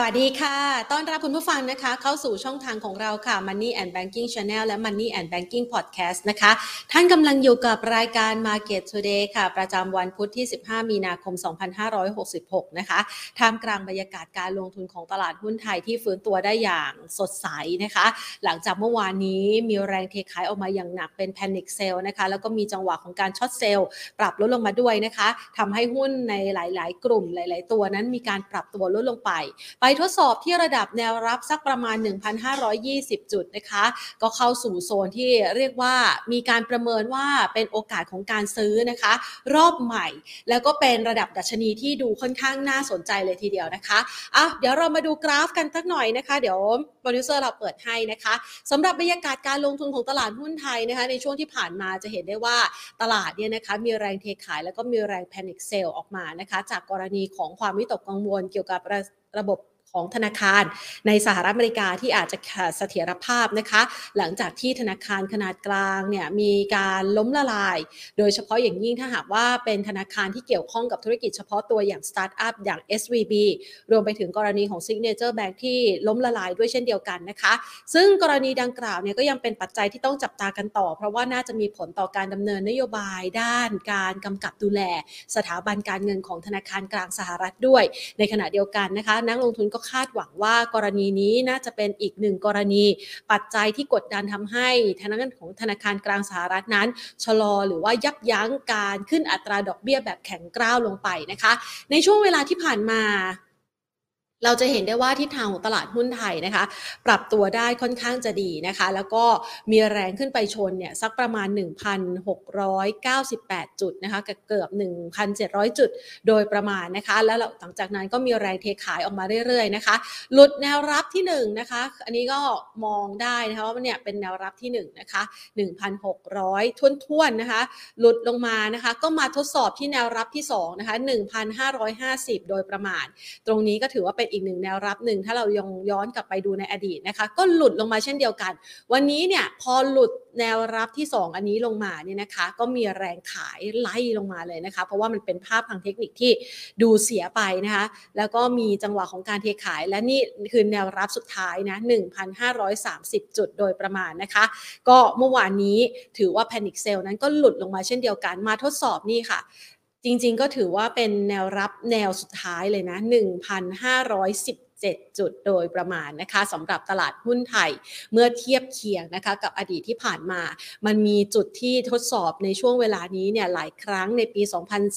สวัสดีค่ะ ต้อนรับคุณผู้ฟังนะคะ เข้าสู่ช่องทางของเราค่ะ Money and Banking Channel และ Money and Banking Podcast นะคะ ท่านกำลังอยู่กับรายการ Market Today ค่ะ ประจำวันพุธที่ 15 มีนาคม 2566 นะคะ ท่ามกลางบรรยากาศการลงทุนของตลาดหุ้นไทยที่ฟื้นตัวได้อย่างสดใสนะคะ หลังจากเมื่อวานนี้มีแรงเทขายออกมาอย่างหนักเป็น Panic Sell นะคะ แล้วก็มีจังหวะของการช็อตเซลล์ปรับลดลงมาด้วยนะคะทำให้หุ้นในหลาย ๆ กลุ่มหลาย ๆ ตัวนั้นมีการปรับตัวลดลงไปทดสอบที่ระดับแนวรับสักประมาณ 1,520 จุดนะคะ ก็เข้าสู่โซนที่เรียกว่ามีการประเมินว่าเป็นโอกาสของการซื้อนะคะ รอบใหม่ แล้วก็เป็นระดับดัชนีที่ดูค่อนข้างน่าสนใจเลยทีเดียวนะคะอะเดี๋ยวเรามาดูกราฟกันสักหน่อยนะคะ เดี๋ยวโปรดิวเซอร์เราเปิดให้นะคะสำหรับบรรยากาศการลงทุนของตลาดหุ้นไทยนะคะ ในช่วงที่ผ่านมาจะเห็นได้ว่าตลาดเนี่ยนะคะมีแรงเทขายแล้วก็มีแรง panic sell ออกมานะคะ จากกรณีของความวิตกกังวลเกี่ยวกับระระบบ ของธนาคารในสหรัฐอเมริกาที่อาจจะขาดเสถียรภาพนะคะ หลังจากที่ธนาคารขนาดกลางเนี่ยมีการล้มละลาย โดยเฉพาะอย่างยิ่งถ้าหากว่าเป็นธนาคารที่เกี่ยวข้องกับธุรกิจเฉพาะตัวอย่างสตาร์ทอัพอย่าง SVB รวมไปถึงกรณีของ Signature Bank ที่ล้มละลายด้วยเช่นเดียวกันนะคะ ซึ่งกรณีดังกล่าวเนี่ยก็ยังเป็นปัจจัยที่ต้องจับตากันต่อ เพราะว่าน่าจะมีผลต่อการดำเนินนโยบายด้านการกำกับดูแล สถาบันการเงินของธนาคารกลางสหรัฐด้วย ในขณะเดียวกันนะคะ นักลงทุนก็คาดหวังว่ากรณีนี้น่าจะเป็นอีกหนึ่งกรณีปัจจัยที่กดดันทำให้ธนาคารของธนาคารกลางสหรัฐนั้น ชะลอหรือว่ายับยั้งการขึ้นอัตราดอกเบี้ยแบบแข็งกร้าวลงไปนะคะ ในช่วงเวลาที่ผ่านมา เราจะเห็นได้ว่าทิศทางของตลาดหุ้นไทยนะคะ ปรับตัวได้ค่อนข้างจะดีนะคะ แล้วก็มีแรงขึ้นไปชนเนี่ยสักประมาณ 1,698 จุดนะคะเกือบ 1,700 จุดโดยประมาณนะคะ แล้วหลังจากนั้นก็มีแรงเทขายออกมาเรื่อยๆนะคะ หลุดแนวรับที่1นะคะ อันนี้ก็มองได้นะคะว่าเนี่ยเป็นแนวรับที่1นะคะ1,600ท้วนๆนะคะ หลุดลงมานะคะ ก็มาทดสอบที่แนวรับที่2นะคะ1,550 โดยประมาณ ตรงนี้ก็ถือว่าเป็นอีกหนึ่งแนวรับหนึ่งถ้าเรายองย้อนกลับไปดูในอดีตนะคะ ก็หลุดลงมาเช่นเดียวกัน วันนี้เนี่ยพอหลุดแนวรับที่ 2 อันนี้ลงมาเนี่ยนะคะ ก็มีแรงขายไล่ลงมาเลยนะคะ เพราะว่ามันเป็นภาพทางเทคนิคที่ดูเสียไปนะคะ แล้วก็มีจังหวะของการเทขาย และนี่คือแนวรับสุดท้ายนะ1,530 จุดโดยประมาณนะคะ ก็เมื่อวานนี้ถือว่าแพนิคเซลนั้นก็หลุดลงมาเช่นเดียวกันมาทดสอบนี่ค่ะ จริงๆ ก็ถือว่าเป็นแนวรับแนวสุดท้ายเลยนะ 1,510 7 จุดโดยประมาณนะคะสำหรับตลาดหุ้นไทยเมื่อเทียบเคียงนะคะกับอดีตที่ผ่านมา มันมีจุดที่ทดสอบในช่วงเวลานี้เนี่ยหลายครั้งในปี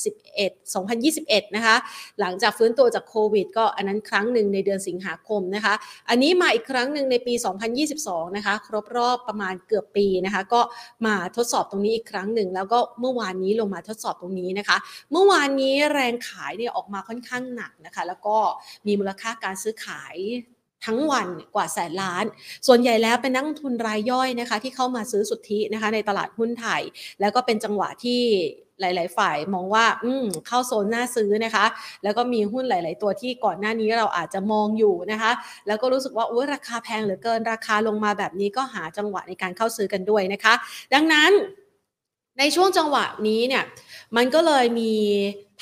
2011 2021 นะคะ หลังจากฟื้นตัวจากโควิด ก็อันนั้นครั้งหนึ่งในเดือนสิงหาคมนะคะ อันนี้มาอีกครั้งหนึ่งในปี 2022 นะคะ ครบรอบประมาณเกือบปีนะคะ ก็มาทดสอบตรงนี้อีกครั้งหนึ่งแล้วก็เมื่อวานนี้ลงมาทดสอบตรงนี้นะคะ เมื่อวานนี้แรงขายเนี่ยออกมาค่อนข้างหนักนะคะ แล้วก็มีมูลค่าการซื้อขายทั้งวันกว่าแสนล้าน ส่วนใหญ่แล้วเป็นนักทุนรายย่อยนะคะที่เข้ามาซื้อสุทธินะคะในตลาดหุ้นไทย แล้วก็เป็นจังหวะที่หลาย ๆ ฝ่ายมองว่า อืม เข้าโซนน่าซื้อนะคะ แล้วก็มีหุ้นหลาย ๆ ตัวที่ก่อนหน้านี้เราอาจจะมองอยู่นะคะ แล้วก็รู้สึกว่าโอ้ราคาแพงเหลือเกิน ราคาลงมาแบบนี้ก็หาจังหวะในการเข้าซื้อกันด้วยนะคะ ดังนั้นในช่วงจังหวะนี้เนี่ย มันก็เลยมี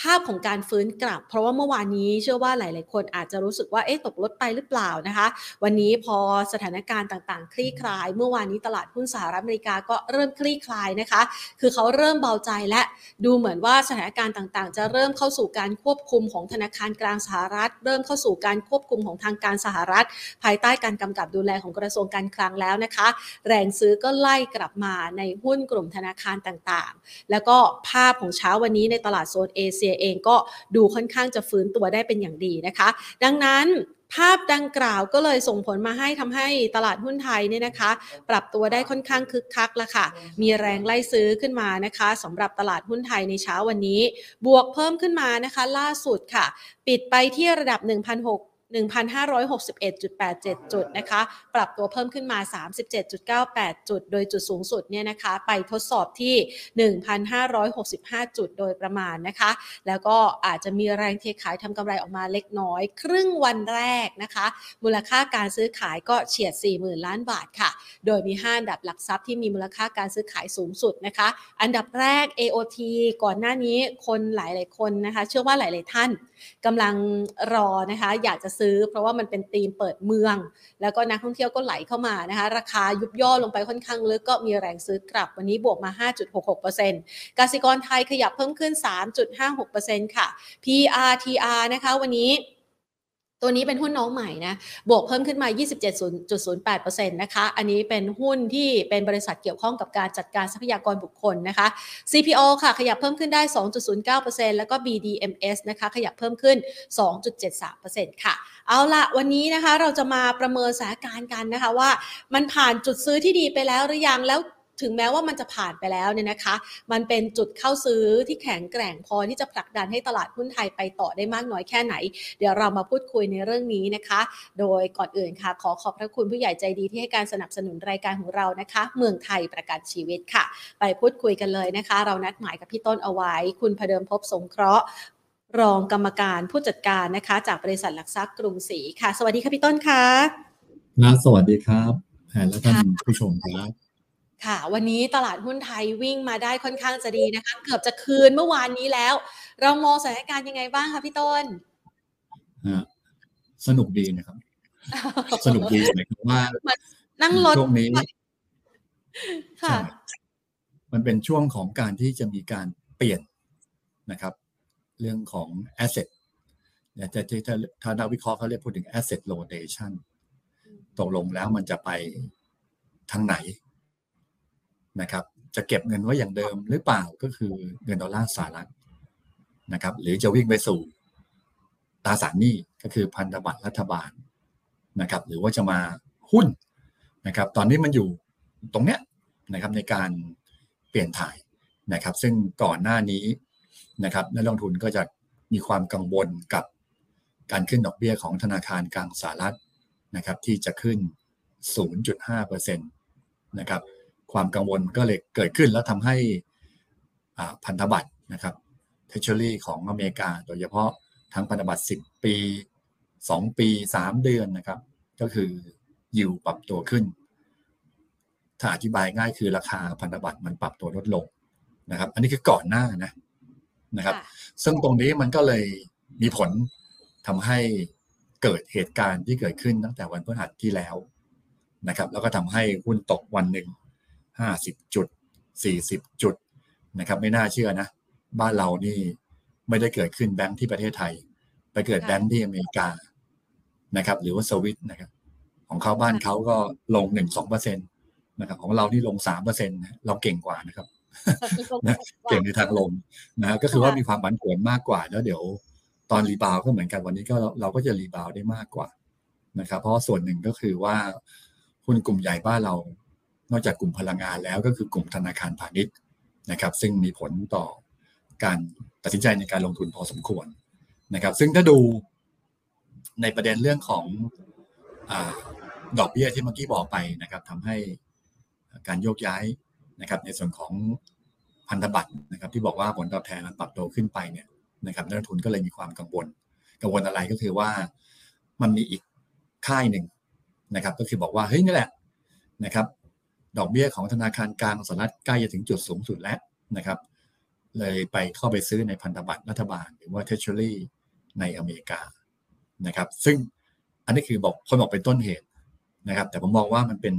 ภาพของการฟื้นกลับ เพราะว่าเมื่อวานนี้เชื่อว่าหลาย ๆ คนอาจจะรู้สึกว่าเอ๊ะตกลดไปหรือเปล่านะคะ วันนี้พอสถานการณ์ต่าง ๆ คลี่คลาย เมื่อวานนี้ตลาดหุ้นสหรัฐอเมริกาก็เริ่มคลี่คลายนะคะ คือเขาเริ่มเบาใจและดูเหมือนว่าสถานการณ์ต่าง ๆ จะเริ่มเข้าสู่การควบคุมของธนาคารกลางสหรัฐ เริ่มเข้าสู่การควบคุมของทางการสหรัฐ ภายใต้การกำกับดูแลของกระทรวงการคลังแล้วนะคะ แรงซื้อก็ไล่กลับมาในหุ้นกลุ่มธนาคารต่าง ๆ แล้วก็ภาพของเช้าวันนี้ในตลาดโซนเอเชียเองก็ดูค่อนข้างจะฟื้นตัวได้เป็นอย่างดีนะคะ ดังนั้นภาพดังกล่าวก็เลยส่งผลมาให้ทำให้ตลาดหุ้นไทยเนี่ยนะคะ ปรับตัวได้ค่อนข้างคึกคักละค่ะ มีแรงไล่ซื้อขึ้นมานะคะสำหรับตลาดหุ้นไทยในเช้าวันนี้ บวกเพิ่มขึ้นมานะคะ ล่าสุดค่ะ ปิดไปที่ระดับ 1,600 1,561.87 จุดนะคะ ปรับตัวเพิ่มขึ้นมา 37.98 จุด โดยจุดสูงสุดเนี่ยนะคะ ไปทดสอบที่ 1,565 จุดโดยประมาณนะคะ แล้วก็อาจจะมีแรงเทขายทำกำไรออกมาเล็กน้อย ครึ่งวันแรกนะคะ มูลค่าการซื้อขายก็เฉียด 40,000 ล้านบาทค่ะ โดยมี5อันดับหลักทรัพย์ที่มีมูลค่าการซื้อขายสูงสุดนะคะ อันดับแรก AOT ก่อนหน้านี้คนหลาย ๆ คนนะคะ เชื่อว่าหลาย ๆ ท่านกำลังรอนะคะ อยากจะซื้อ เพราะว่ามันเป็นธีมเปิดเมือง แล้วก็นักท่องเที่ยวก็ไหลเข้ามานะคะ ราคายุบย่อลงไปค่อนข้างลึกก็มีแรงซื้อกลับวันนี้บวกมา 5.66%กสิกรไทยขยับเพิ่มขึ้น 3.56%ค่ะ PRTR นะคะวันนี้ ตัวนี้เป็นหุ้นน้องใหม่นะ บวกเพิ่มขึ้นมา 27.08%นะคะ อันนี้เป็นหุ้นที่เป็นบริษัทเกี่ยวข้องกับการจัดการทรัพยากรบุคคลนะคะ CPO ค่ะ ขยับเพิ่มขึ้นได้ 2.09%แล้วก็ BDMs นะคะ ขยับเพิ่มขึ้น 2.73%ค่ะ เอาละวันนี้นะคะเราจะมาประเมินสถานการณ์กันนะคะว่า มันผ่านจุดซื้อที่ดีไปแล้วหรือยัง แล้ว ถึงแม้ว่ามันจะผ่านไปแล้วเนี่ยนะคะ มันเป็นจุดเข้าซื้อที่แข็งแกร่งพอที่จะผลักดันให้ตลาดหุ้นไทยไปต่อได้มากน้อยแค่ไหน เดี๋ยวเรามาพูดคุยในเรื่องนี้นะคะ โดยก่อนอื่นค่ะ ขอขอบพระคุณผู้ใหญ่ใจดีที่ให้การสนับสนุนรายการของเรานะคะ เมืองไทยประกันชีวิตค่ะ ไปพูดคุยกันเลยนะคะ เรานัดหมายกับพี่ต้นเอาไว้ คุณพเดิมพบสงเคราะห์รองกรรมการผู้จัดการนะคะ จากบริษัทหลักทรัพย์กรุงศรีค่ะ สวัสดีค่ะพี่ต้นค่ะ นะสวัสดีครับแอนและท่านผู้ชมครับ ค่ะ วันนี้ตลาดหุ้นไทยวิ่งมาได้ค่อนข้างจะดีนะคะ เกือบจะคืนเมื่อวานนี้แล้ว เรามองสถานการณ์ยังไงบ้างคะพี่ต้นฮะสนุกดีนะครับ สนุกดีหมายความว่านั่งรถช่วงนี้ค่ะใช่มันเป็นช่วงของการที่จะมีการเปลี่ยนนะครับ เรื่องของ asset เนี่ยจะที่ถ้าถ้านักวิเคราะห์เขาเรียกพูดถึง asset rotation ตกลงแล้วมันจะไปทางไหน นะครับจะเก็บเงินไว้อย่างเดิมหรือเปล่าก็คือเงินดอลลาร์สหรัฐนะครับหรือจะวิ่งไปสู่ตราสารหนี้ก็คือพันธบัตรรัฐบาลนะครับหรือว่าจะมาหุ้นนะครับตอนนี้มันอยู่ตรงเนี้ยนะครับในการเปลี่ยนถ่ายนะครับ ซึ่งก่อนหน้านี้นะครับนักลงทุนก็จะมีความกังวลกับการขึ้นดอกเบี้ยของธนาคารกลางสหรัฐนะครับที่จะขึ้น 0.5%นะครับ ความกังวลก็เลยเกิดขึ้นแล้วทำให้อ่าพันธบัตรนะครับเทเชอรี่ของอเมริกา โดยเฉพาะทั้งพันธบัตร 10 ปี 2 ปี 3 เดือนนะครับ ก็คือยิวปรับตัวขึ้น ถ้าอธิบายง่ายคือราคาพันธบัตรมันปรับตัวลดลงนะครับ อันนี้คือก่อนหน้านะนะครับค่ะซึ่งตรงนี้มันก็เลยมีผลทำให้เกิดเหตุการณ์ที่เกิดขึ้นตั้งแต่วันพฤหัสที่แล้วนะครับ แล้วก็ทำให้หุ้นตกวันหนึ่ง ห้าสิบจุดสี่สิบจุดนะครับไม่น่าเชื่อนะ บ้านเรานี่ไม่ได้เกิดขึ้นแบงค์ที่ประเทศไทย ไปเกิดค่ะแบงค์ที่อเมริกานะครับ หรือว่าสวิตนะครับ ของเขาบ้านเขาก็ลงหนึ่งสองเปอร์เซ็นตนะครับ ของเรานี่ลงสามเปอร์เซ็นต์เราเก่งกว่านะครับนะเก่งในทางลบนะก็คือว่ามีความผันผวนมากกว่าแล้วเดี๋ยว ตอนรีบาวด์ก็เหมือนกันวันนี้ก็เราก็จะรีบาวด์ได้มากกว่านะครับ เพราะว่าส่วนหนึ่งก็คือว่าหุ้นกลุ่มใหญ่บ้านเรา นอกจากกลุ่มพลังงานแล้วก็คือกลุ่มธนาคารพาณิชย์นะครับ ซึ่งมีผลต่อการตัดสินใจในการลงทุนพอสมควรนะครับ ซึ่งถ้าดูในประเด็นเรื่องของอดอกเบี้ยที่เมื่อกี้บอกไปนะครับทำให้การโยกย้ายนะครับ ในส่วนของพันธบัตรนะครับ ที่บอกว่าผลตอบแทนมันปรับตัวขึ้นไปเนี่ยนะครับนักลงทุนก็เลยมีความกังวล กังวลอะไรก็คือว่ามันมีอีกค่ายหนึ่งนะครับ ก็คือบอกว่าเฮ้ยนี่แหละนะครับ ดอกเบี้ยของธนาคารกลางสหรัฐใกล้จะถึงจุดสูงสุดแล้วนะครับ เลยไปเข้าไปซื้อในพันธบัตรรัฐบาล หรือว่า Treasury ในอเมริกานะครับ ซึ่งอันนี้คือบอกคนบอกเป็นต้นเหตุนะครับ แต่ผมมองว่ามันเป็น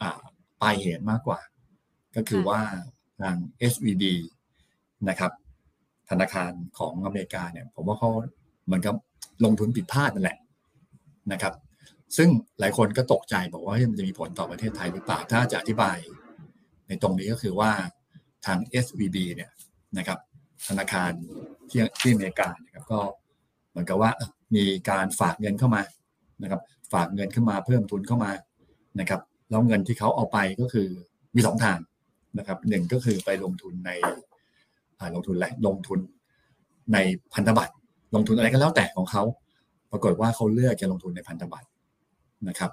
อ่าปลายเหตุมากกว่า ก็คือค่ะว่าทาง SVB นะครับ ธนาคารของอเมริกาเนี่ย ผมว่าเขาเหมือนกับลงทุนผิดพลาดนั่นแหละนะครับ ซึ่งหลายคนก็ตกใจบอกว่ามันจะมีผลต่อประเทศไทยหรือเปล่า ถ้าจะอธิบาย ในตรงนี้ก็คือว่าทาง SVB เนี่ยนะครับ ธนาคารที่ที่อเมริกานะครับก็เหมือนกับว่ามีการฝากเงินเข้ามานะครับ ฝากเงินขึ้นมาเพิ่มทุนเข้ามานะครับแล้วเงินที่เขาเอาไปก็คือมีสองทางนะครับหนึ่งก็คือไปลงทุนในอ่าลงทุนอะไรลงทุนในพันธบัตรลงทุนอะไรก็แล้วแต่ของเขา ปรากฏว่าเขาเลือกจะลงทุนในพันธบัตร นะครับ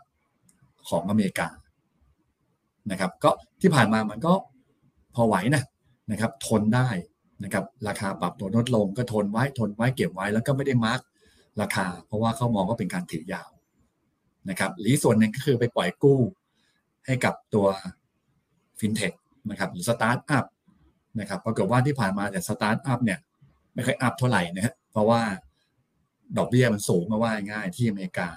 ของอเมริกานะครับก็ที่ผ่านมามันก็พอไหวนะนะครับทนได้นะครับราคาปรับตัวลดลงก็ทนไว้ทนไว้เก็บไว้แล้วก็ไม่ได้มาร์กราคา เพราะว่าเขามองว่าเป็นการถือยาวนะครับหรือส่วนหนึ่งก็คือไปปล่อยกู้ให้กับตัวฟินเทคนะครับหรือสตาร์ทอัพนะครับปรากฏว่าที่ผ่านมาแต่สตาร์ทอัพเนี่ยไม่ค่อยอัพเท่าไหร่นะฮะเพราะว่าดอกเบี้ยมันสูงมาว่าง่ายที่อเมริกา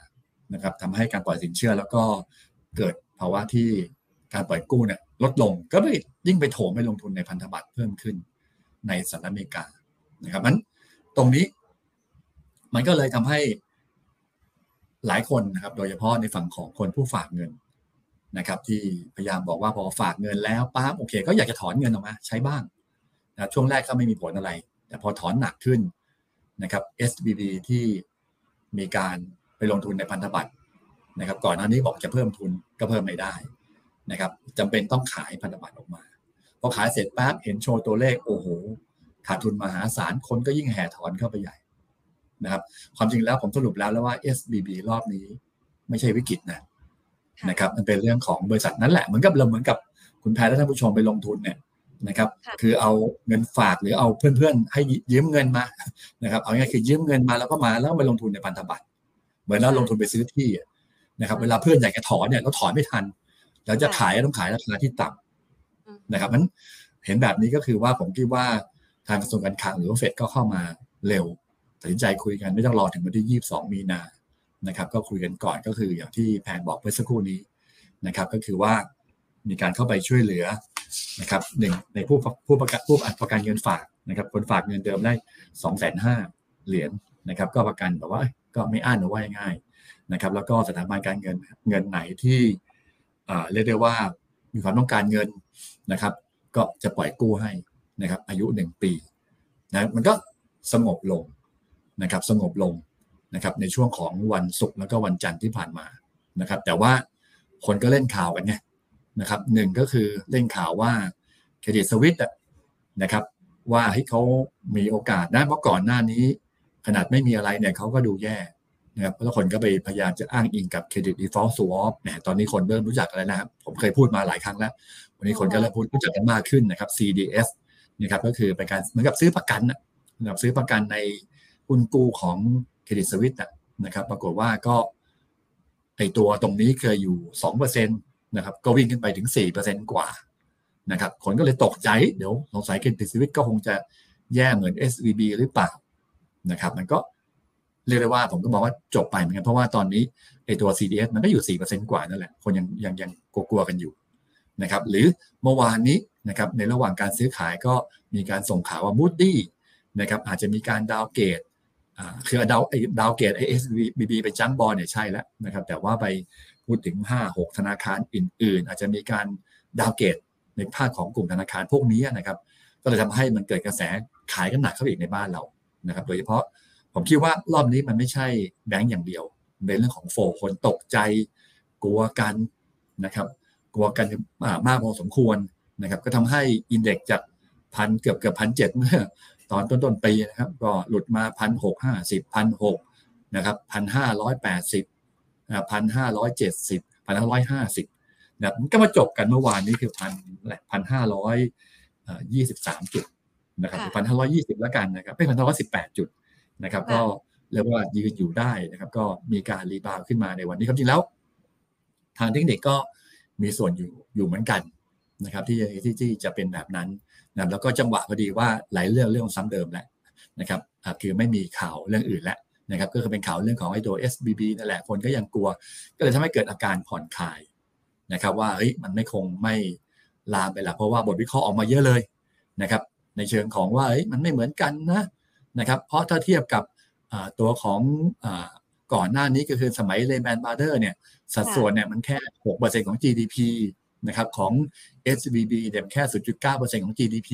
นะครับทำให้การปล่อยสินเชื่อแล้วก็เกิดภาวะที่การปล่อยกู้เนี่ยลดลงก็ไปยิ่งไปโถมไปลงทุนในพันธบัตรเพิ่มขึ้นในสหรัฐอเมริกานะครับมันตรงนี้ มันก็เลยทำให้หลายคนนะครับ โดยเฉพาะในฝั่งของคนผู้ฝากเงินนะครับ ที่พยายามบอกว่าพอฝากเงินแล้วปั๊บโอเค ก็อยากจะถอนเงินออกมา ใช้บ้างนะช่วงแรกก็ไม่มีผลอะไร แต่พอถอนหนักขึ้นนะครับ SBB ที่มีการ ไปลงทุนในพันธบัตรนะครับ ก่อนหน้านี้บอกจะเพิ่มทุนก็เพิ่มไม่ได้นะครับจำเป็นต้องขายพันธบัตรออกมาพอขายเสร็จปั๊บเห็นโชว์ตัวเลขโอ้โหขาดทุนมหาศาลคนก็ยิ่งแห่ถอนเข้าไปใหญ่นะครับ ความจริงแล้วผมสรุปแล้วแล้วว่า SBB รอบนี้ ไม่ใช่วิกฤตนะนะครับ มันเป็นเรื่องของบริษัทนั่นแหละเหมือนกับเราเหมือนกับคุณแพรและท่านผู้ชมไปลงทุนเนี่ยนะครับ คือเอาเงินฝากหรือเอาเพื่อนๆ ให้ยืมเงินมานะครับ เอาง่ายคือยืมเงินมาแล้วก็มาแล้วไปลงทุนในพันธบัตร เหมือนเราลงทุนไปซื้อที่นะครับ เวลาเพื่อนอยากจะถอนเนี่ยเราถอนไม่ทัน เราจะขายต้องขายราคาที่ต่ำนะครับมันเห็นแบบนี้ก็คือว่าผมคิดว่าทางกระทรวงการคลังหรือว่าเฟดก็เข้ามาเร็วตัดสินใจคุยกันไม่ต้องรอถึงวันที่ 22 มีนานะครับ ก็คุยกันก่อนก็คืออย่างที่แพนบอกเมื่อสักครู่นี้นะครับ ก็คือว่ามีการเข้าไปช่วยเหลือนะครับหนึ่งในผู้ผู้ประกันผู้ประกันเงินฝากนะครับคนฝากเงินเดิมได้สองแสนห้าเหรียญนะครับ ก็ประกันแบบว่า ก็ไม่อ่านหรือว่าง่ายนะครับแล้วก็สถาบันการเงินเงินไหนที่เรียกได้ว่ามีความต้องการเงินนะครับ ก็จะปล่อยกู้ให้นะครับ อายุหนึ่งปีนะมันก็สงบลงนะครับ สงบลงนะครับ ในช่วงของวันศุกร์แล้วก็วันจันทร์ที่ผ่านมานะครับ แต่ว่าคนก็เล่นข่าวกันไงนะครับหนึ่งก็คือเล่นข่าวว่าเครดิตสวิตนะครับ ว่าให้เขามีโอกาสได้เพราะก่อนหน้านี้ ขนาดไม่มีอะไรเนี่ยเขาก็ดูแย่นะครับแล้วคนก็ไปพยายามจะอ้างอิงกับ credit default swap เนี่ยตอนนี้คนเริ่มรู้จักแล้วนะครับ ผมเคยพูดมาหลายครั้งแล้ว วันนี้คนก็เริ่มพูดรู้จักกันมากขึ้นนะครับ CDS นะครับก็คือเป็นการเหมือนกับซื้อประกันนะครับซื้อประกันในหุ้นกู้ของเครดิตสวิตนะครับ ปรากฏว่าก็ไอตัวตรงนี้เคยอยู่สองเปอร์เซ็นตนะครับ ก็วิ่งขึ้นไปถึงสี่เปอร์เซ็นกว่านะครับ คนก็เลยตกใจ เดี๋ยวสงสัยเครดิตสวิตก็คงจะแย่เหมือน SVB หรือเปล่า นะครับมันก็เรียกได้ว่าผมก็บอกว่าจบไปเหมือนกันเพราะว่าตอนนี้ไอตัว CDS มันก็อยู่ 4%กว่านั่นแหละ คนยังยังยังกลัวๆกันอยู่นะครับหรือเมื่อวานนี้นะครับในระหว่างการซื้อขายก็มีการส่งข่าวว่ามูดดี้นะครับอาจจะมีการดาวเกตคือดาวไอ้ดาวเกตไอเอสบีบีไปจังบอลเนี่ยใช่แล้วนะครับแต่ว่าไปพูดถึง 5 6 ธนาคารอื่น ๆ อาจจะมีการดาวเกตในภาคของกลุ่มธนาคารพวกนี้นะครับ ก็เลยทำให้มันเกิดกระแสขายกันหนักเข้าอีกในบ้านเรา นะครับ โดยเฉพาะผมคิดว่ารอบนี้มันไม่ใช่แบงก์อย่างเดียวเป็นเรื่องของโฟคนตกใจ กลัวกันนะครับ กลัวกันมากพอสมควรนะครับ ก็ทำให้อินเด็กจากพันเกือบเกือบพันเจ็ดเมื่อตอนต้นต้นปีนะครับ ก็หลุดมาพันหกห้าสิบพันหกนะครับพันห้าร้อยแปดสิบพันห้าร้อยเจ็ดสิบพันห้าร้อยห้าสิบนะมันก็มาจบกันเมื่อวานนี้คือพันพันห้าร้อยยี่สิบสามจุด นะครับพันห้าร้อยยี่สิบแล้วกันนะครับไม่พันห้าร้อยสิบแปดจุดนะครับ ก็เรียกว่ายืนอยู่ได้นะครับ ก็มีการรีบาวขึ้นมาในวันนี้ครับจริงแล้ว ทางเทคนิคก็มีส่วนอยู่อยู่เหมือนกันนะครับ ที่ที่ที่จะเป็นแบบนั้นนะแล้วก็จังหวะพอดีว่าหลายเรื่องเรื่องซ้ำเดิมแหละนะครับคือไม่มีข่าวเรื่องอื่นแล้วนะครับ ก็คือเป็นข่าวเรื่องของไอ้ตัว SBB นั่นแหละคนก็ยังกลัว ก็เลยทำให้เกิดอาการผ่อนคลายนะครับ ว่าเฮ้ยมันไม่คงไม่ลามไปละเพราะว่าบทวิเคราะห์ออกมาเยอะเลยนะครับ ในเชิงของว่าเฮ้ยมันไม่เหมือนกันนะนะครับเพราะถ้าเทียบกับตัวของก่อนหน้านี้ก็คือสมัยเลแมนบาร์เดอร์เนี่ยสัดส่วนเนี่ยมันแค่ 6%ของ GDP นะครับของ SVB เนี่ยแค่ 0.9%ของ GDP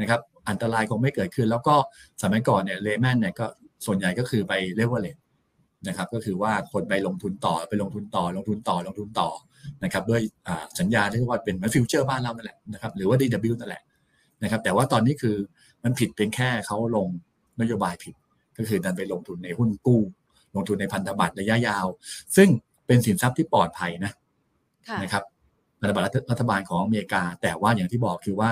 นะครับอันตรายคงไม่เกิดขึ้น แล้วก็สมัยก่อนเนี่ย Lehman เนี่ยก็ส่วนใหญ่ก็คือไปเลเวลเลนนะครับก็คือว่าคนไปลงทุนต่อไปลงทุนต่อลงทุนต่อลงทุนต่อนะครับด้วยสัญญาที่ว่าเป็นเหมือนฟิวเจอร์บ้านเรานั่นแหละนะครับหรือว่า DW นั่นแหละ นะครับ แต่ว่าตอนนี้คือมันผิดเพียงแค่เขาลงนโยบายผิด ก็คือดันไปลงทุนในหุ้นกู้ ลงทุนในพันธบัตรระยะยาว ซึ่งเป็นสินทรัพย์ที่ปลอดภัยนะนะครับพันธบัตรรัฐบาลของอเมริกา แต่ว่าอย่างที่บอกคือว่า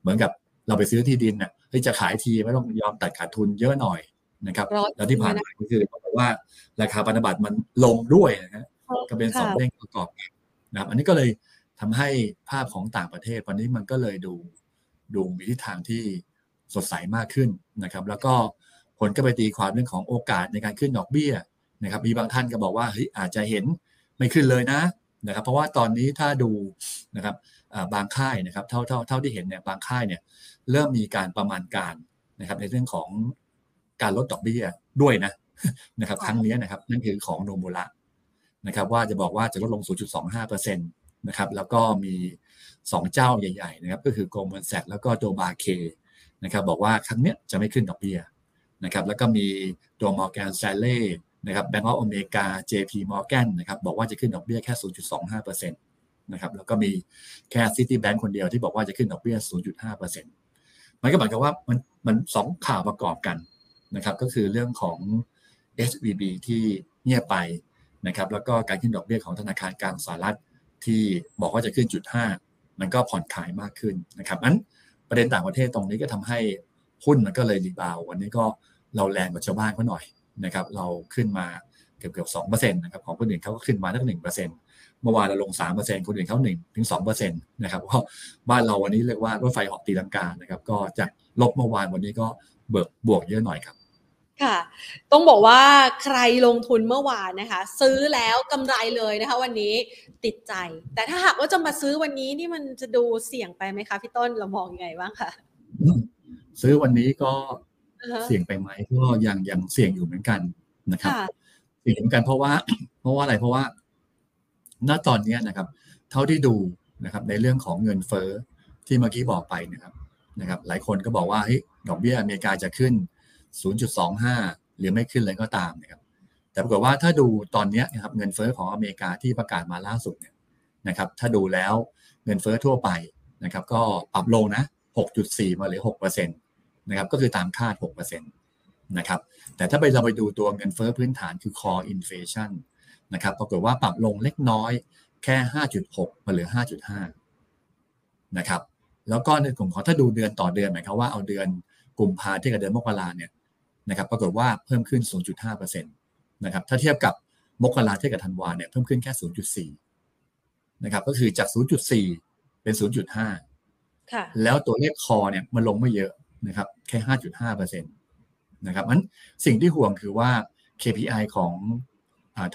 เหมือนกับเราไปซื้อที่ดินน่ะที่จะขายทีไม่ต้องยอมตัดขาดทุนเยอะหน่อยนะครับแล้วที่ผ่านมาก็คือบอกว่าราคาพันธบัตรมันลงด้วยนะฮะก็เป็นสองเด้งประกอบนะครับ อันนี้ก็เลยทำให้ภาพของต่างประเทศวันนี้มันก็เลยดู ดูมีทิศทางที่สดใสมากขึ้นนะครับ แล้วก็คนก็ไปตีความเรื่องของโอกาสในการขึ้นดอกเบี้ยนะครับ มีบางท่านก็บอกว่าเฮ้ยอาจจะเห็นไม่ขึ้นเลยนะนะครับ เพราะว่าตอนนี้ถ้าดูนะครับบางค่ายนะครับเท่าเท่าเท่าที่เห็นเนี่ยบางค่ายเนี่ยเริ่มมีการประมาณการนะครับในเรื่องของการลดดอกเบี้ยด้วยนะนะครับครั้งนี้นะครับนั่นคือของโนมูระนะครับว่าจะบอกว่าจะลดลง 0.25%นะครับแล้วก็มี 2 เจ้าใหญ่ๆนะครับก็คือโกลมอนแซกแล้วก็โดบาเคนะครับบอกว่าครั้งนี้จะไม่ขึ้นดอกเบี้ยนะครับแล้วก็มีตัวมอร์แกนแซเล่นะครับแบงก์ออฟอเมริกา JP Morgan นะครับบอกว่าจะขึ้นดอกเบี้ยแค่ 0.25%นะครับแล้วก็มีแค่ Citibank คนเดียวที่บอกว่าจะขึ้นดอกเบี้ย 0.5%มันก็หมายความว่ามันมันสองข่าวประกอบกันนะครับก็คือเรื่องของ SVB ที่เงียบไปนะครับแล้วก็การขึ้นดอกเบี้ยของธนาคารกลางสหรัฐที่บอกว่าจะขึ้นจุดห้า มันก็ผ่อนคลายมากขึ้นนะครับนั้นประเด็นต่างประเทศตรงนี้ก็ทำให้หุ้นมันก็เลย rebound วันนี้ก็เราแรงกว่าชาวบ้านเขาหน่อยนะครับเราขึ้นมาเกือบเกือบสองเปอร์เซ็นต์นะครับของคนอื่นเขาก็ขึ้นมาตั้งหนึ่งเปอร์เซ็นต์เมื่อวานเราลงสามเปอร์เซ็นต์คนอื่นเขาหนึ่งถึงสองเปอร์เซ็นต์นะครับเพราะบ้านเราวันนี้เรียกว่ารถไฟเหาะตีลังกานะครับก็จากลบเมื่อวานวันนี้ก็เบิกบวกเยอะหน่อยครับ ค่ะ ต้องบอกว่าใครลงทุนเมื่อวานนะคะ ซื้อแล้วกำไรเลยนะคะ วันนี้ติดใจ แต่ถ้าหากว่าจะมาซื้อวันนี้นี่มันจะดูเสี่ยงไปไหมคะพี่ต้นเรามองยังไงบ้างคะซื้อวันนี้ก็เสี่ยงไปไหมก็ยังยังเสี่ยงอยู่เหมือนกันนะครับเสี่ยงเหมือนกันเพราะว่า เพราะว่าอะไรเพราะว่าณตอนนี้นะครับ เท่าที่ดูนะครับ ในเรื่องของเงินเฟ้อที่เมื่อกี้บอกไปนะครับนะครับ หลายคนก็บอกว่าเฮ้ยดอกเบี้ยอเมริกาจะขึ้น 0.25 หรือไม่ขึ้นเลยก็ตามนะครับแต่ปรากฏว่าถ้าดูตอนนี้นะครับเงินเฟอ้อของอเมริกาที่ประกาศมาล่าสุดเนี่ยนะครับถ้าดูแล้วเงินเฟอ้อทั่วไปนะครับก็ปรับลงนะ 6.4 มาเหลือ6%นะครับก็คือตามคาด 6%นะครับแต่ถ้าไปเราไปดูตัวเงินเฟอ้อพื้นฐานคือ core inflation นะครับปรากฏว่าปรับลงเล็กน้อยแค่ 5.6 มาเหลือ 5.5 นะครับแล้วก็ในกลุ่มของถ้าดูเดือนต่อเดือนหมายความว่าเอาเดือนกุมภาที่กับเดือนมกราเนี่ย นะครับปรากฏว่าเพิ่มขึ้น 0.5%นะครับถ้าเทียบกับมกราเทียบกับธันวาเนี่ยเพิ่มขึ้นแค่ 0.4นะครับก็คือจาก 0.4 เป็น 0.5ค่ะแล้วตัวเลขคอเนี่ยมันลงไม่เยอะนะครับแค่ 5.5%นะครับมันสิ่งที่ห่วงคือว่า KPI ของ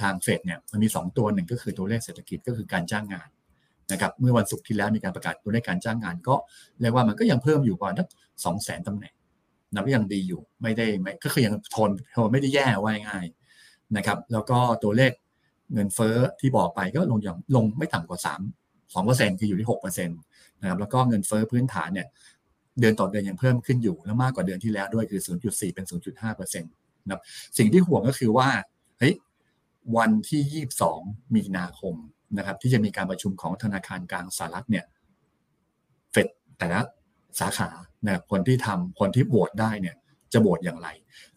ทางเฟดเนี่ยมันมี 2 ตัวหนึ่งก็คือตัวเลขเศรษฐกิจก็คือการจ้างงานนะครับเมื่อวันศุกร์ที่แล้วมีการประกาศตัวเลขการจ้างงานก็เรียกว่ามันก็ยังเพิ่มอยู่ประมาณสองแสนตำแหน่ง นับยังดีอยู่ไม่ได้ไม่ก็คือยังทนทนไม่ได้แย่ว่าง่ายนะครับ แล้วก็ตัวเลขเงินเฟ้อที่บอกไปก็ลงอย่างลงไม่ต่ำกว่า 3 2เปอร์เซ็นต์คืออยู่ที่6เปอร์เซ็นต์นะครับแล้วก็เงินเฟ้อพื้นฐานเนี่ยเดือนต่อเดือนยังเพิ่มขึ้นอยู่ แล้วมากกว่าเดือนที่แล้วด้วยคือ 0.4 เป็น 0.5เปอร์เซ็นต์นะครับสิ่งที่ห่วงก็คือว่าเฮ้ยวันที่ 22 มีนาคมนะครับที่จะมีการประชุมของธนาคารกลางสหรัฐเนี่ยเฟดแต่ละ สาขานะคนที่ทำคนที่โหวตได้เนี่ยจะโหวตอย่างไร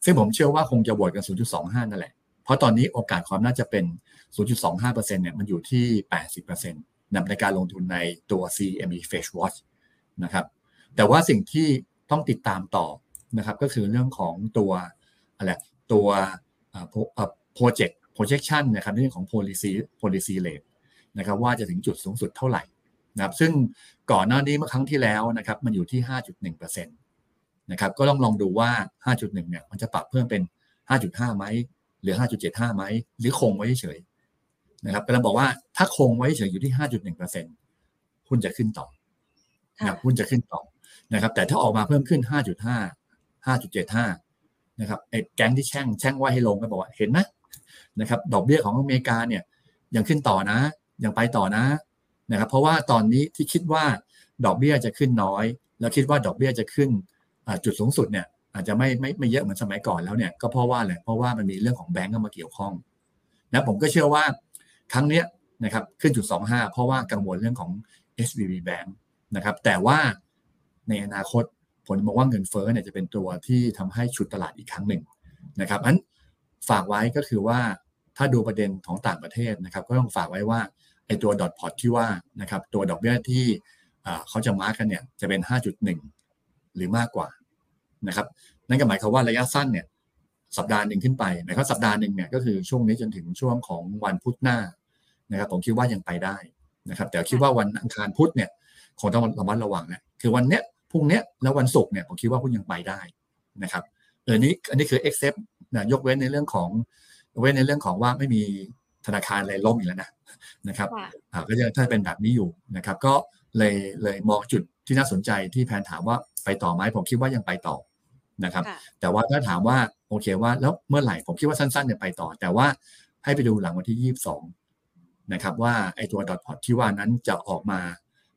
ซึ่งผมเชื่อว่าคงจะโหวตกัน 0.25 นั่นแหละ เพราะตอนนี้โอกาสความน่าจะเป็น 0.25%เนี่ยมันอยู่ที่ 80%นะในการลงทุนในตัว CME Fetch Watch นะครับแต่ว่าสิ่งที่ต้องติดตามต่อนะครับก็คือเรื่องของตัวอะไรตัว project projection นะครับเรื่องของ policy policy rate นะครับว่าจะถึงจุดสูงสุดเท่าไหร่ นะครับซึ่งก่อนหน้านี้เมื่อครั้งที่แล้วนะครับมันอยู่ที่ 5.1%นะครับก็ต้องลองดูว่า 5.1 เนี่ยมันจะปรับเพิ่มเป็น 5.5 ไหมหรือ 5.75 ไหม หรือคงไว้เฉยนะครับกำลังบอกว่าถ้าคงไว้เฉยอยู่ที่ 5.1%หุ้นจะขึ้นต่อนะครับหุ้นจะขึ้นต่อนะครับ แต่ถ้าออกมาเพิ่มขึ้น 5.5 5.75 นะครับไอ้แก๊งที่แช่งแช่งว่าให้ลงก็บอกว่าเห็นไหมนะครับ ดอกเบี้ยของอเมริกาเนี่ยยังขึ้นต่อนะยังไปต่อนะ นะครับเพราะว่าตอนนี้ที่คิดว่าดอกเบี้ยจะขึ้นน้อย แล้วคิดว่าดอกเบี้ยจะขึ้นจุดสูงสุดเนี่ยอาจจะไม่ไม่ไม่เยอะเหมือนสมัยก่อนแล้วเนี่ยก็เพราะว่าอะไรเพราะว่ามันมีเรื่องของแบงก์เข้ามาเกี่ยวข้องนะผมก็เชื่อว่าครั้งนี้นะครับขึ้นจุด25เพราะว่ากังวลเรื่องของ SVB Bank นะครับแต่ว่าในอนาคตผมมองว่าเงินเฟ้อเนี่ยจะเป็นตัวที่ทำให้ฉุดตลาดอีกครั้งหนึ่งนะครับอันฝากไว้ก็คือว่าถ้าดูประเด็นของต่างประเทศนะครับ ก็ต้องฝากไว้ว่า ไอตัวดอทพอตที่ว่านะครับตัวดอกเบี้ยที่เขาจะมาร์กกันเนี่ยจะเป็น 5.1 หรือมากกว่านะครับนั่นก็หมายความว่าระยะสั้นเนี่ยสัปดาห์หนึ่งขึ้นไปหมายความสัปดาห์หนึ่งเนี่ยก็คือช่วงนี้จนถึงช่วงของวันพุธหน้านะครับผมคิดว่ายังไปได้นะครับแต่คิดว่าวันอังคารพุธเนี่ยคงต้องระมัดระวังนะคือวันเนี้ยพรุ่งเนี้ยแล้ววันศุกร์เนี่ยผมคิดว่าพุณยังไปได้นะครับเออนี้อันนี้คือ accept นะยกเว้นในเรื่องของเว้นในเรื่องของว่าไม่มีธนาคารอะไรล่มอีกแล้วนะ นะครับค่ะอ่าก็จะถ้าเป็นแบบนี้อยู่นะครับก็เลยเลยมองจุดที่น่าสนใจที่แพนถามว่าไปต่อไหมผมคิดว่ายังไปต่อนะครับค่ะแต่ว่าถ้าถามว่าโอเคว่าแล้วเมื่อไหร่ผมคิดว่าสั้นๆเนี่ยไปต่อ แต่ว่าให้ไปดูหลังวันที่ 22นะครับว่าไอ้ตัวดอทพอตที่ว่านั้นจะออกมา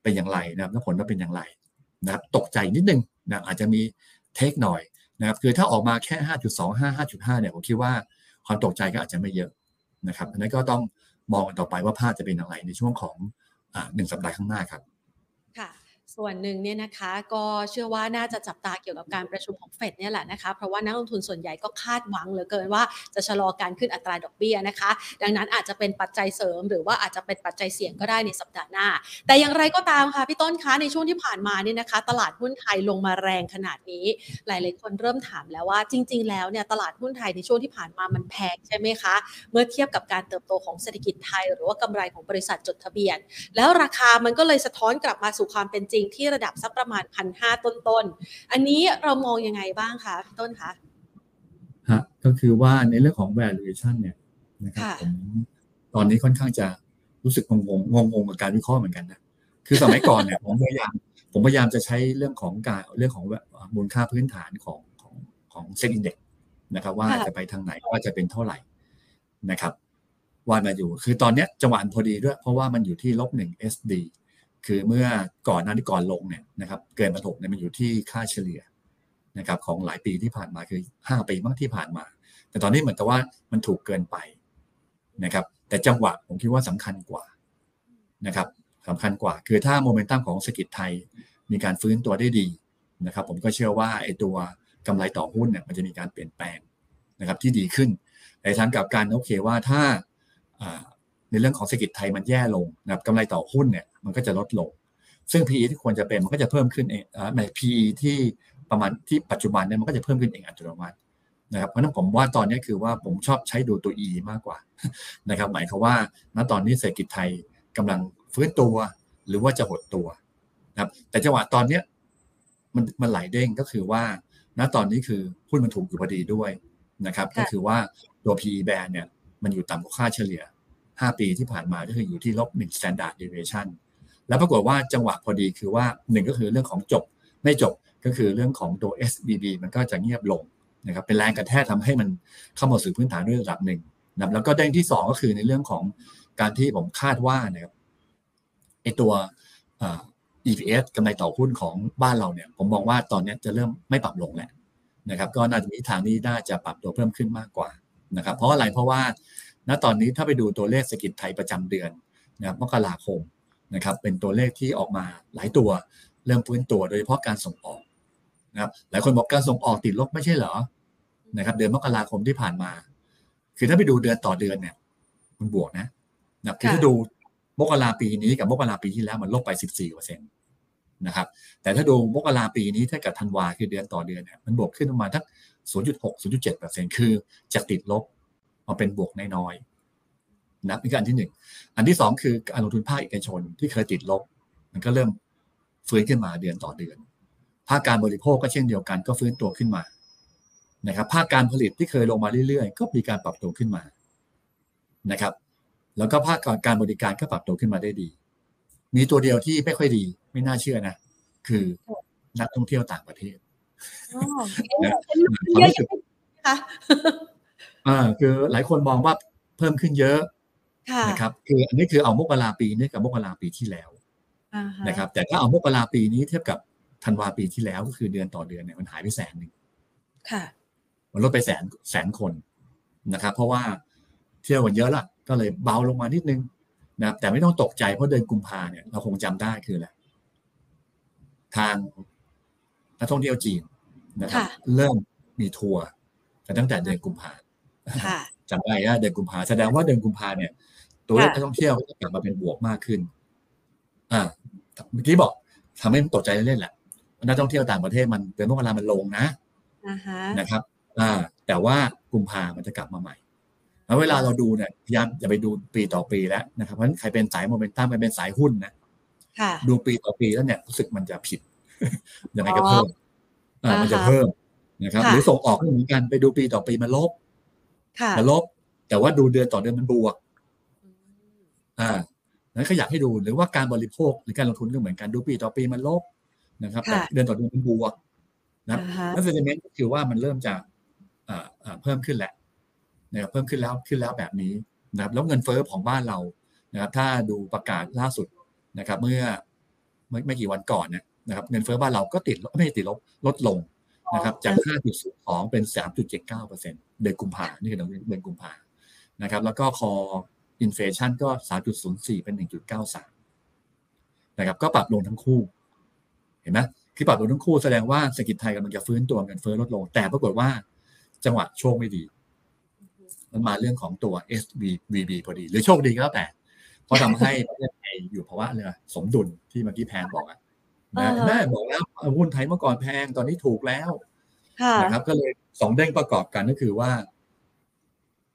เป็นอย่างไรนะครับแล้วผลว่าเป็นอย่างไรนะครับตกใจนิดนึงนะอาจจะมีเทคหน่อยนะครับคือถ้าออกมาแค่ 5.25 5.5เนี่ยผมคิดว่าความตกใจก็อาจจะไม่เยอะนะครับอันนั้นก็ต้อง มองกันต่อไปว่าภาพจะเป็นอย่างไรในช่วงของหนึ่งสัปดาห์ข้างหน้าครับ ส่วนหนึ่งเนี่ยนะคะก็เชื่อว่าน่าจะจับตาเกี่ยวกับการประชุมของเฟดเนี่ยแหละนะคะเพราะว่านักลงทุนส่วนใหญ่ก็คาดหวังเหลือเกินว่าจะชะลอการขึ้นอัตราดอกเบี้ยนะคะ ดังนั้นอาจจะเป็นปัจจัยเสริม หรือว่าอาจจะเป็นปัจจัยเสี่ยงก็ได้ในสัปดาห์หน้า แต่อย่างไรก็ตามค่ะพี่ต้นคะในช่วงที่ผ่านมาเนี่ยนะคะ ตลาดหุ้นไทยลงมาแรงขนาดนี้ หลาย ๆ คนเริ่มถามแล้วว่าจริง ๆ แล้วเนี่ยตลาดหุ้นไทยในช่วงที่ผ่านมามันแพงใช่ไหมคะ เมื่อเทียบกับการเติบโตของเศรษฐกิจไทย หรือว่ากำไรของบริษัทจดทะเบียน แล้วราคามันก็เลยสะท้อนกลับมาสู่ความเป็นจริงที่ระดับสักประมาณพันห้าต้นๆ อันนี้เรามองยังไงบ้างคะพี่ต้นคะฮะก็คือว่าในเรื่องของ valuation เนี่ยนะครับค่ะผมตอนนี้ค่อนข้างจะรู้สึกงงงงงงกับการวิเคราะห์เหมือนกันนะคือสมัยก่อนเนี่ยผมพยายามผมพยายามจะใช้เรื่องของการเรื่องของมูลค่าพื้นฐานของของของเซ็นอินเด็กนะครับ ว่าค่ะจะไปทางไหนว่าจะเป็นเท่าไหร่นะครับว่ามาอยู่ คือตอนเนี้ยจังหวะพอดีด้วย เพราะว่ามันอยู่ที่ลบหนึ่ง SD คือเมื่อก่อนหน้าที่ก่อนลงเนี่ยนะครับเกินมาถกเนี่ยมันอยู่ที่ค่าเฉลี่ยนะครับของหลายปีที่ผ่านมาคือ 5 ปีบ้างที่ผ่านมา แต่ตอนนี้เหมือนกับว่ามันถูกเกินไปนะครับแต่จังหวะผมคิดว่าสำคัญกว่านะครับสำคัญกว่า คือถ้าโมเมนตัมของเศรษฐกิจไทยมีการฟื้นตัวได้ดีนะครับผมก็เชื่อว่าไอ้ตัวกำไรต่อหุ้นเนี่ยมันจะมีการเปลี่ยนแปลงนะครับที่ดีขึ้นในทางกลับกันโอเคว่าถ้า ในเรื่องของเศรษฐกิจไทยมันแย่ลงนะครับกำไรต่อหุ้นเนี่ยมันก็จะลดลง ซึ่ง PE ที่ควรจะเป็นมันก็จะเพิ่มขึ้นเองใน PE ที่ประมาณที่ปัจจุบันเนี่ยมันก็จะเพิ่มขึ้นเองอัตโนมัตินะครับเพราะนั้นผมว่าตอนนี้คือว่าผมชอบใช้ดูตัว E มากกว่านะครับหมายความว่าณตอนนี้เศรษฐกิจไทยกำลังฟื้นตัว หรือว่าจะหดตัวนะครับแต่จังหวะตอนเนี้ยมันมันไหลเด้งก็คือว่า ณตอนนี้คือหุ้นมันถูกอยู่พอดีด้วยนะครับก็คือว่าตัว PE band เนี่ยมันอยู่ต่ำกว่าค่าเฉลี่ย 5 ปีที่ผ่านมาก็คืออยู่ที่ลบ1 standard deviation แล้วปรากฏว่าจังหวะพอดีคือว่าหนึ่งก็คือเรื่องของจบไม่จบก็คือเรื่องของตัว SBB มันก็จะเงียบลงนะครับเป็นแรงกระแทกทำให้มันเข้ามาสู่พื้นฐานด้วยระดับหนึ่งนะครับแล้วก็เด้งที่สองก็คือในเรื่องของการที่ผมคาดว่านะครับไอตัว EPS กำไรต่อหุ้นของบ้านเราเนี่ย ผมมองว่าตอนนี้จะเริ่มไม่ปรับลงแหละนะครับ ก็น่าจะมีทางนี้น่าจะปรับตัวเพิ่มขึ้นมากกว่านะครับ เพราะอะไรเพราะว่า ณตอนนี้ถ้าไปดูตัวเลขเศรษฐกิจไทยประจำเดือนนะครับมกราคมนะครับเป็นตัวเลขที่ออกมาหลายตัวเริ่มฟื้นตัวโดยเฉพาะการส่งออกนะครับหลายคนบอกการส่งออกติดลบไม่ใช่เหรอนะครับเดือนมกราคมที่ผ่านมา คือถ้าไปดูเดือนต่อเดือนเนี่ยมันบวกนะนะครับคือถ้าดูมกราปีนี้กับมกราปีที่แล้วมันลบไป 14เปอร์เซ็นต์นะครับแต่ถ้าดูมกราปีนี้ถ้ากับธันวาคือเดือนต่อเดือนเนี่ยมันบวกขึ้นประมาณทัก0.6 0.7เปอร์เซ็นต์คือจากติดลบ มาเป็นบวกน้อยๆนะครับนี่คืออันที่หนึ่งอันที่สองคือการลงทุนภาคเอกชนที่เคยติดลบ มันก็เริ่มฟื้นขึ้นมาเดือนต่อเดือน ภาคการบริโภคก็เช่นเดียวกันก็ฟื้นตัวขึ้นมานะครับภาคการผลิตที่เคยลงมาเรื่อยๆ ก็มีการปรับตัวขึ้นมานะครับ แล้วก็ภาคการบริการก็ปรับตัวขึ้นมาได้ดี มีตัวเดียวที่ไม่ค่อยดี ไม่น่าเชื่อนะ คือนักท่องเที่ยวต่างประเทศอ๋อเอ๊ะเป็นลูกเยอะๆนะคะ อ่าคือหลายคนมองว่าเพิ่มขึ้นเยอะค่ะนะครับคืออันนี้คือเอามกราปีนี้กับมกราปีที่แล้วอ่าฮะนะครับแต่ถ้าเอามกราปีนี้เทียบกับธันวาปีที่แล้วก็คือเดือนต่อเดือนเนี่ยมันหายไปแสนหนึ่งค่ะ มันลดไปแสนแสนคนนะครับ เพราะว่าเที่ยวกันเยอะละก็เลยเบาลงมานิดนึงนะครับแต่ไม่ต้องตกใจเพราะเดือนกุมภาเนี่ยเราคงจำได้คืออะไรทางนักท่องเที่ยวจีนนะครับค่ะเริ่มมีทัวร์กันตั้งแต่เดือนกุมภาค่ะ จำได้ว่าเดือนกุมภาแสดงว่าเดือนกุมภาเนี่ย ตัวเลขค่ะนักท่องเที่ยวก็จะกลับมาเป็นบวกมากขึ้น อ่าเมื่อกี้บอกทำให้มันตกใจเล่นๆแหละนักท่องเที่ยวต่างประเทศมันเดือนมกรามันลงนะอ่าฮะนะครับ อ่า แต่ว่ากุมภามันจะกลับมาใหม่แล้วเวลาเราดูเนี่ยพยายามอย่าไปดูปีต่อปีแล้วนะครับเพราะฉะนั้นใครเป็นสายโมเมนตัมใครเป็นสายหุ้นนะค่ะดูปีต่อปีแล้วเนี่ยรู้สึกมันจะผิดยังไงก็อ๋อเพิ่มอ่าอ่าฮะมันจะเพิ่มนะครับค่ะหรือส่งออกก็เหมือนกันไปดูปีต่อปีมันลบค่ะ มันลบ แต่ว่าดูเดือนต่อเดือนมันบวกอืมอ่านั้นก็อยากให้ดูหรือว่าการบริโภคหรือการลงทุนก็เหมือนกันดูปีต่อปีมันลบนะครับแต่ค่ะเดือนต่อเดือนมันบวกนะครับอ่าฮะนั่นเซนเมนต์ก็คือว่ามันเริ่มจะอ่าอ่าเพิ่มขึ้นแล้วนะครับเพิ่มขึ้นแล้วขึ้นแล้วแบบนี้นะครับ แล้วเงินเฟ้อของบ้านเรานะครับ ถ้าดูประกาศล่าสุดนะครับ เมื่อไม่ไม่กี่วันก่อนเนยนะครับ เงินเฟ้อบ้านเราก็ติดลบไม่ได้ติดลบลดลง นะครับจาก5.2เป็น 3.79เปอร์เซ็นต์เดือนกุมภานี่คือเดือนกุมภานะครับ แล้วก็คออินเฟชันก็ 3.04 เป็น 1.93 นะครับ ก็ปรับลงทั้งคู่ เห็นไหมคือปรับลงทั้งคู่แสดงว่าเศรษฐกิจไทยกำลังจะฟื้นตัวเงินเฟ้อลดลง แต่ปรากฏว่าจังหวะโชคไม่ดี มันมาเรื่องของตัว SVB พอดี หรือโชคดีก็แล้วแต่ เพราะทำให้ประเทศไทยอยู่ภาวะเรือสมดุลที่เมื่อกี้แพนบอกอะ นะอ่าฮะแม่บอกแล้วหุ้นไทยเมื่อก่อนแพงตอนนี้ถูกแล้วค่ะนะครับ ก็เลยสองเด้งประกอบกันก็คือว่า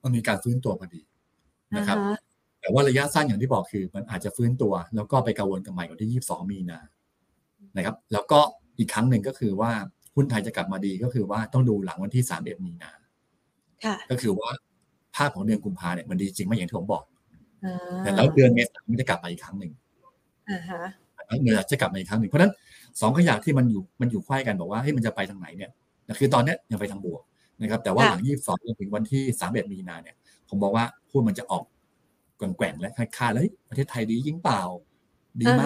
มันมีการฟื้นตัวพอดีนะครับอ่าฮะแต่ว่าระยะสั้นอย่างที่บอกคือ มันอาจจะฟื้นตัว แล้วก็ไปกังวลกันใหม่วันที่22มีนานะครับ แล้วก็อีกครั้งหนึ่งก็คือว่าหุ้นไทยจะกลับมาดีก็คือว่าต้องดูหลังวันที่31มีนาค่ะก็คือว่าภาพของเดือนกุมภาเนี่ยมันดีจริงไหมอย่างที่ผมบอกอ่าแต่แล้วเดือนเมษายนมันจะกลับมาอีกครั้งหนึ่งอ่าฮะ เงินจะกลับมาอีกครั้งหนึ่งเพราะฉะนั้นสองขยะที่มันอยู่มันอยู่ควายกันบอกว่าเฮ้ยมันจะไปทางไหนเนี่ยแต่คือตอนเนี้ยยังไปทางบวกนะครับ แต่ว่าหลัง22จนถึงวันที่31มีนาเนี่ย ผมบอกว่าหุ้นมันจะออกแกว่งๆและคล้ายๆแล้วเฮ้ยประเทศไทยดียิ่งเปล่า ดีไหม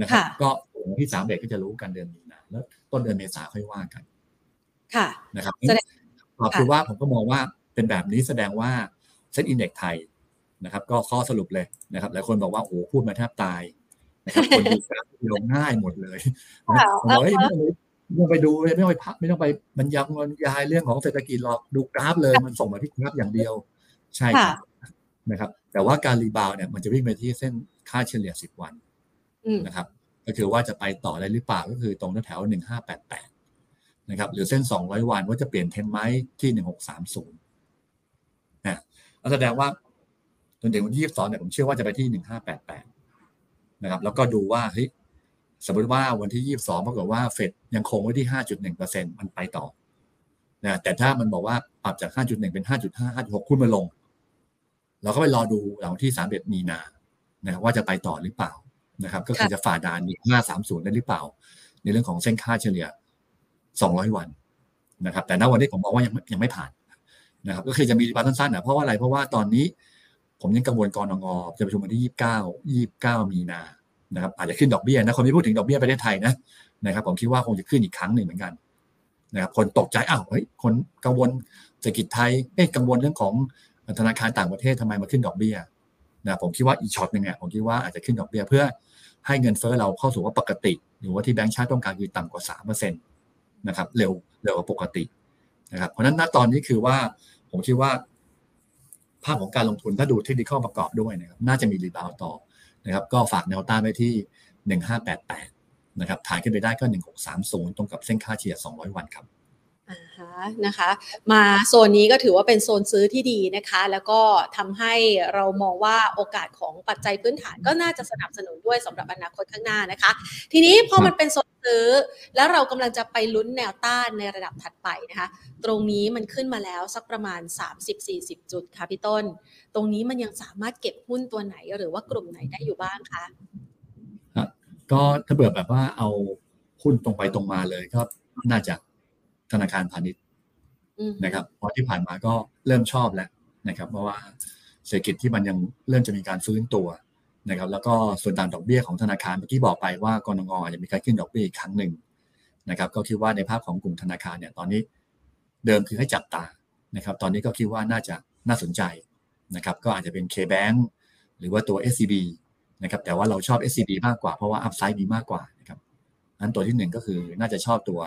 นะครับ ก็วันที่31ก็จะรู้กันเดือนมีนาแล้วต้นเดือนเมษาค่อยว่ากัน ค่ะนะครับแสดงตอบคือว่าผมก็มองว่าเป็นแบบนี้แสดงว่าเซ็ตอินเด็กไทยนะครับ ก็ข้อสรุปเลยนะครับหลายคนบอกว่าโอ้โหพูดมาแทบตาย นะครับคนดูกราฟลงง่ายหมดเลยนะผมบอกเฮ้ยไม่ต้องไปไม่ต้องไปดูเลยไม่ต้องไปพักไม่ต้องไปบรรยายบรรยายเรื่องของเศรษฐกิจหรอกดูกราฟเลยมันส่งมาที่กราฟอย่างเดียว ใช่ครับนะครับ แต่ว่าการ rebound เนี่ยมันจะวิ่งไปที่เส้นค่าเฉลี่ย 10 วันอืมนะครับ ก็คือว่าจะไปต่อได้หรือเปล่าก็คือตรงแถวหนึ่งห้าแปดแปดนะครับ หรือเส้นสองร้อยวันว่าจะเปลี่ยนเทรนด์ไหมที่หนึ่งหกสามศูนย์นะแสดงว่าจนถึงวันที่ยี่สิบสองเนี่ยผมเชื่อว่าจะไปที่หนึ่งห้าแปดแปด นะครับแล้วก็ดูว่าเฮ้ยสมมติว่าวันที่ยี่สิบสองปรากฏว่าเฟดยังคงไว้ที่ห้าจุดหนึ่งเปอร์เซ็นมันไปต่อนะแต่ถ้ามันบอกว่าปรับจากห้าจุดหนึ่งเป็นห้าจุดห้าห้าจุดหกคุณมาลง เราก็ไปรอดูหลังวันที่สามเอ็ดมีนานะครับว่าจะไปต่อหรือเปล่านะครับ ก็คือจะฝ่าด่านห้าสามศูนย์ได้หรือเปล่า ในเรื่องของเส้นค่าเฉลี่ย 200 วันนะครับ แต่ณวันนี้ผมบอกว่ายังยังไม่ผ่านนะครับ ก็คือจะมี rebound สั้นๆนะเพราะว่าอะไรเพราะว่าตอนนี้ ผมยังกังวลกนง.จะประชุมวันที่ 29 29 มีนานะครับอาจจะขึ้นดอกเบี้ยนะคนที่พูดถึงดอกเบี้ยประเทศไทยนะนะครับผมคิดว่าคงจะขึ้นอีกครั้งหนึ่งเหมือนกันนะครับคนตกใจอ้าวเฮ้ยคนกังวลเศรษฐกิจไทยเอ๊ะกังวลเรื่องของธนาคารต่างประเทศทำไมมาขึ้นดอกเบี้ยนะผมคิดว่าอีกช็อตหนึ่งเนี่ยผมคิดว่าอาจจะขึ้นดอกเบี้ยเพื่อให้เงินเฟ้อเราเข้าสู่ภาวะปกติ หรือว่าที่แบงก์ชาติต้องการคือต่ำกว่าสามเปอร์เซ็นต์นะครับเร็วเร็วกว่าปกตินะครับเพราะฉะนั้นณตอนนี้คือว่าผมคิดว่า ภาพของการลงทุนถ้าดูเทคนิคประกอบด้วยนะครับน่าจะมี rebound ต่อนะครับก็ฝากแนวต้านไว้ที่หนึ่งห้าแปดแปดนะครับฐานขึ้นไปได้ก็หนึ่งหกสามศูนย์ตรงกับเส้นค่าเฉลี่ยสองร้อยวันครับ นะคะมาโซนนี้ก็ถือว่าเป็นโซนซื้อที่ดีนะคะ แล้วก็ทำให้เรามองว่าโอกาสของปัจจัยพื้นฐานก็น่าจะสนับสนุนด้วยสำหรับอนาคตข้างหน้านะคะ ทีนี้พอมันเป็นโซนซื้อ แล้วเรากำลังจะไปลุ้นแนวต้านในระดับถัดไปนะคะ ตรงนี้มันขึ้นมาแล้วสักประมาณ 30-40 จุดค่ะพี่ต้น ตรงนี้มันยังสามารถเก็บหุ้นตัวไหนหรือว่ากลุ่มไหนได้อยู่บ้างคะก็ถ้าเบื่อแบบว่าเอาหุ้นตรงไปตรงมาเลยก็น่าจะ ธนาคารพาณิชย์อืมนะครับเพราะที่ผ่านมาก็เริ่มชอบแล้วนะครับ เพราะว่าเศรษฐกิจที่มันยังเริ่มจะมีการฟื้นตัวนะครับ แล้วก็ส่วนต่างดอกเบี้ยของธนาคารเมื่อกี้บอกไปว่ากรงงอาจจะมีการขึ้นดอกเบี้ยอีกครั้งหนึ่งนะครับ ก็คิดว่าในภาพของกลุ่มธนาคารเนี่ยตอนนี้เดิมคือให้จับตานะครับ ตอนนี้ก็คิดว่าน่าจะน่าสนใจนะครับ ก็อาจจะเป็น K-Bank หรือว่าตัว SCB นะครับแต่ว่าเราชอบ SCB มากกว่าเพราะว่า upside มีมากกว่านะครับอันตัวที่หนึ่งก็คือน่าจะชอบตัว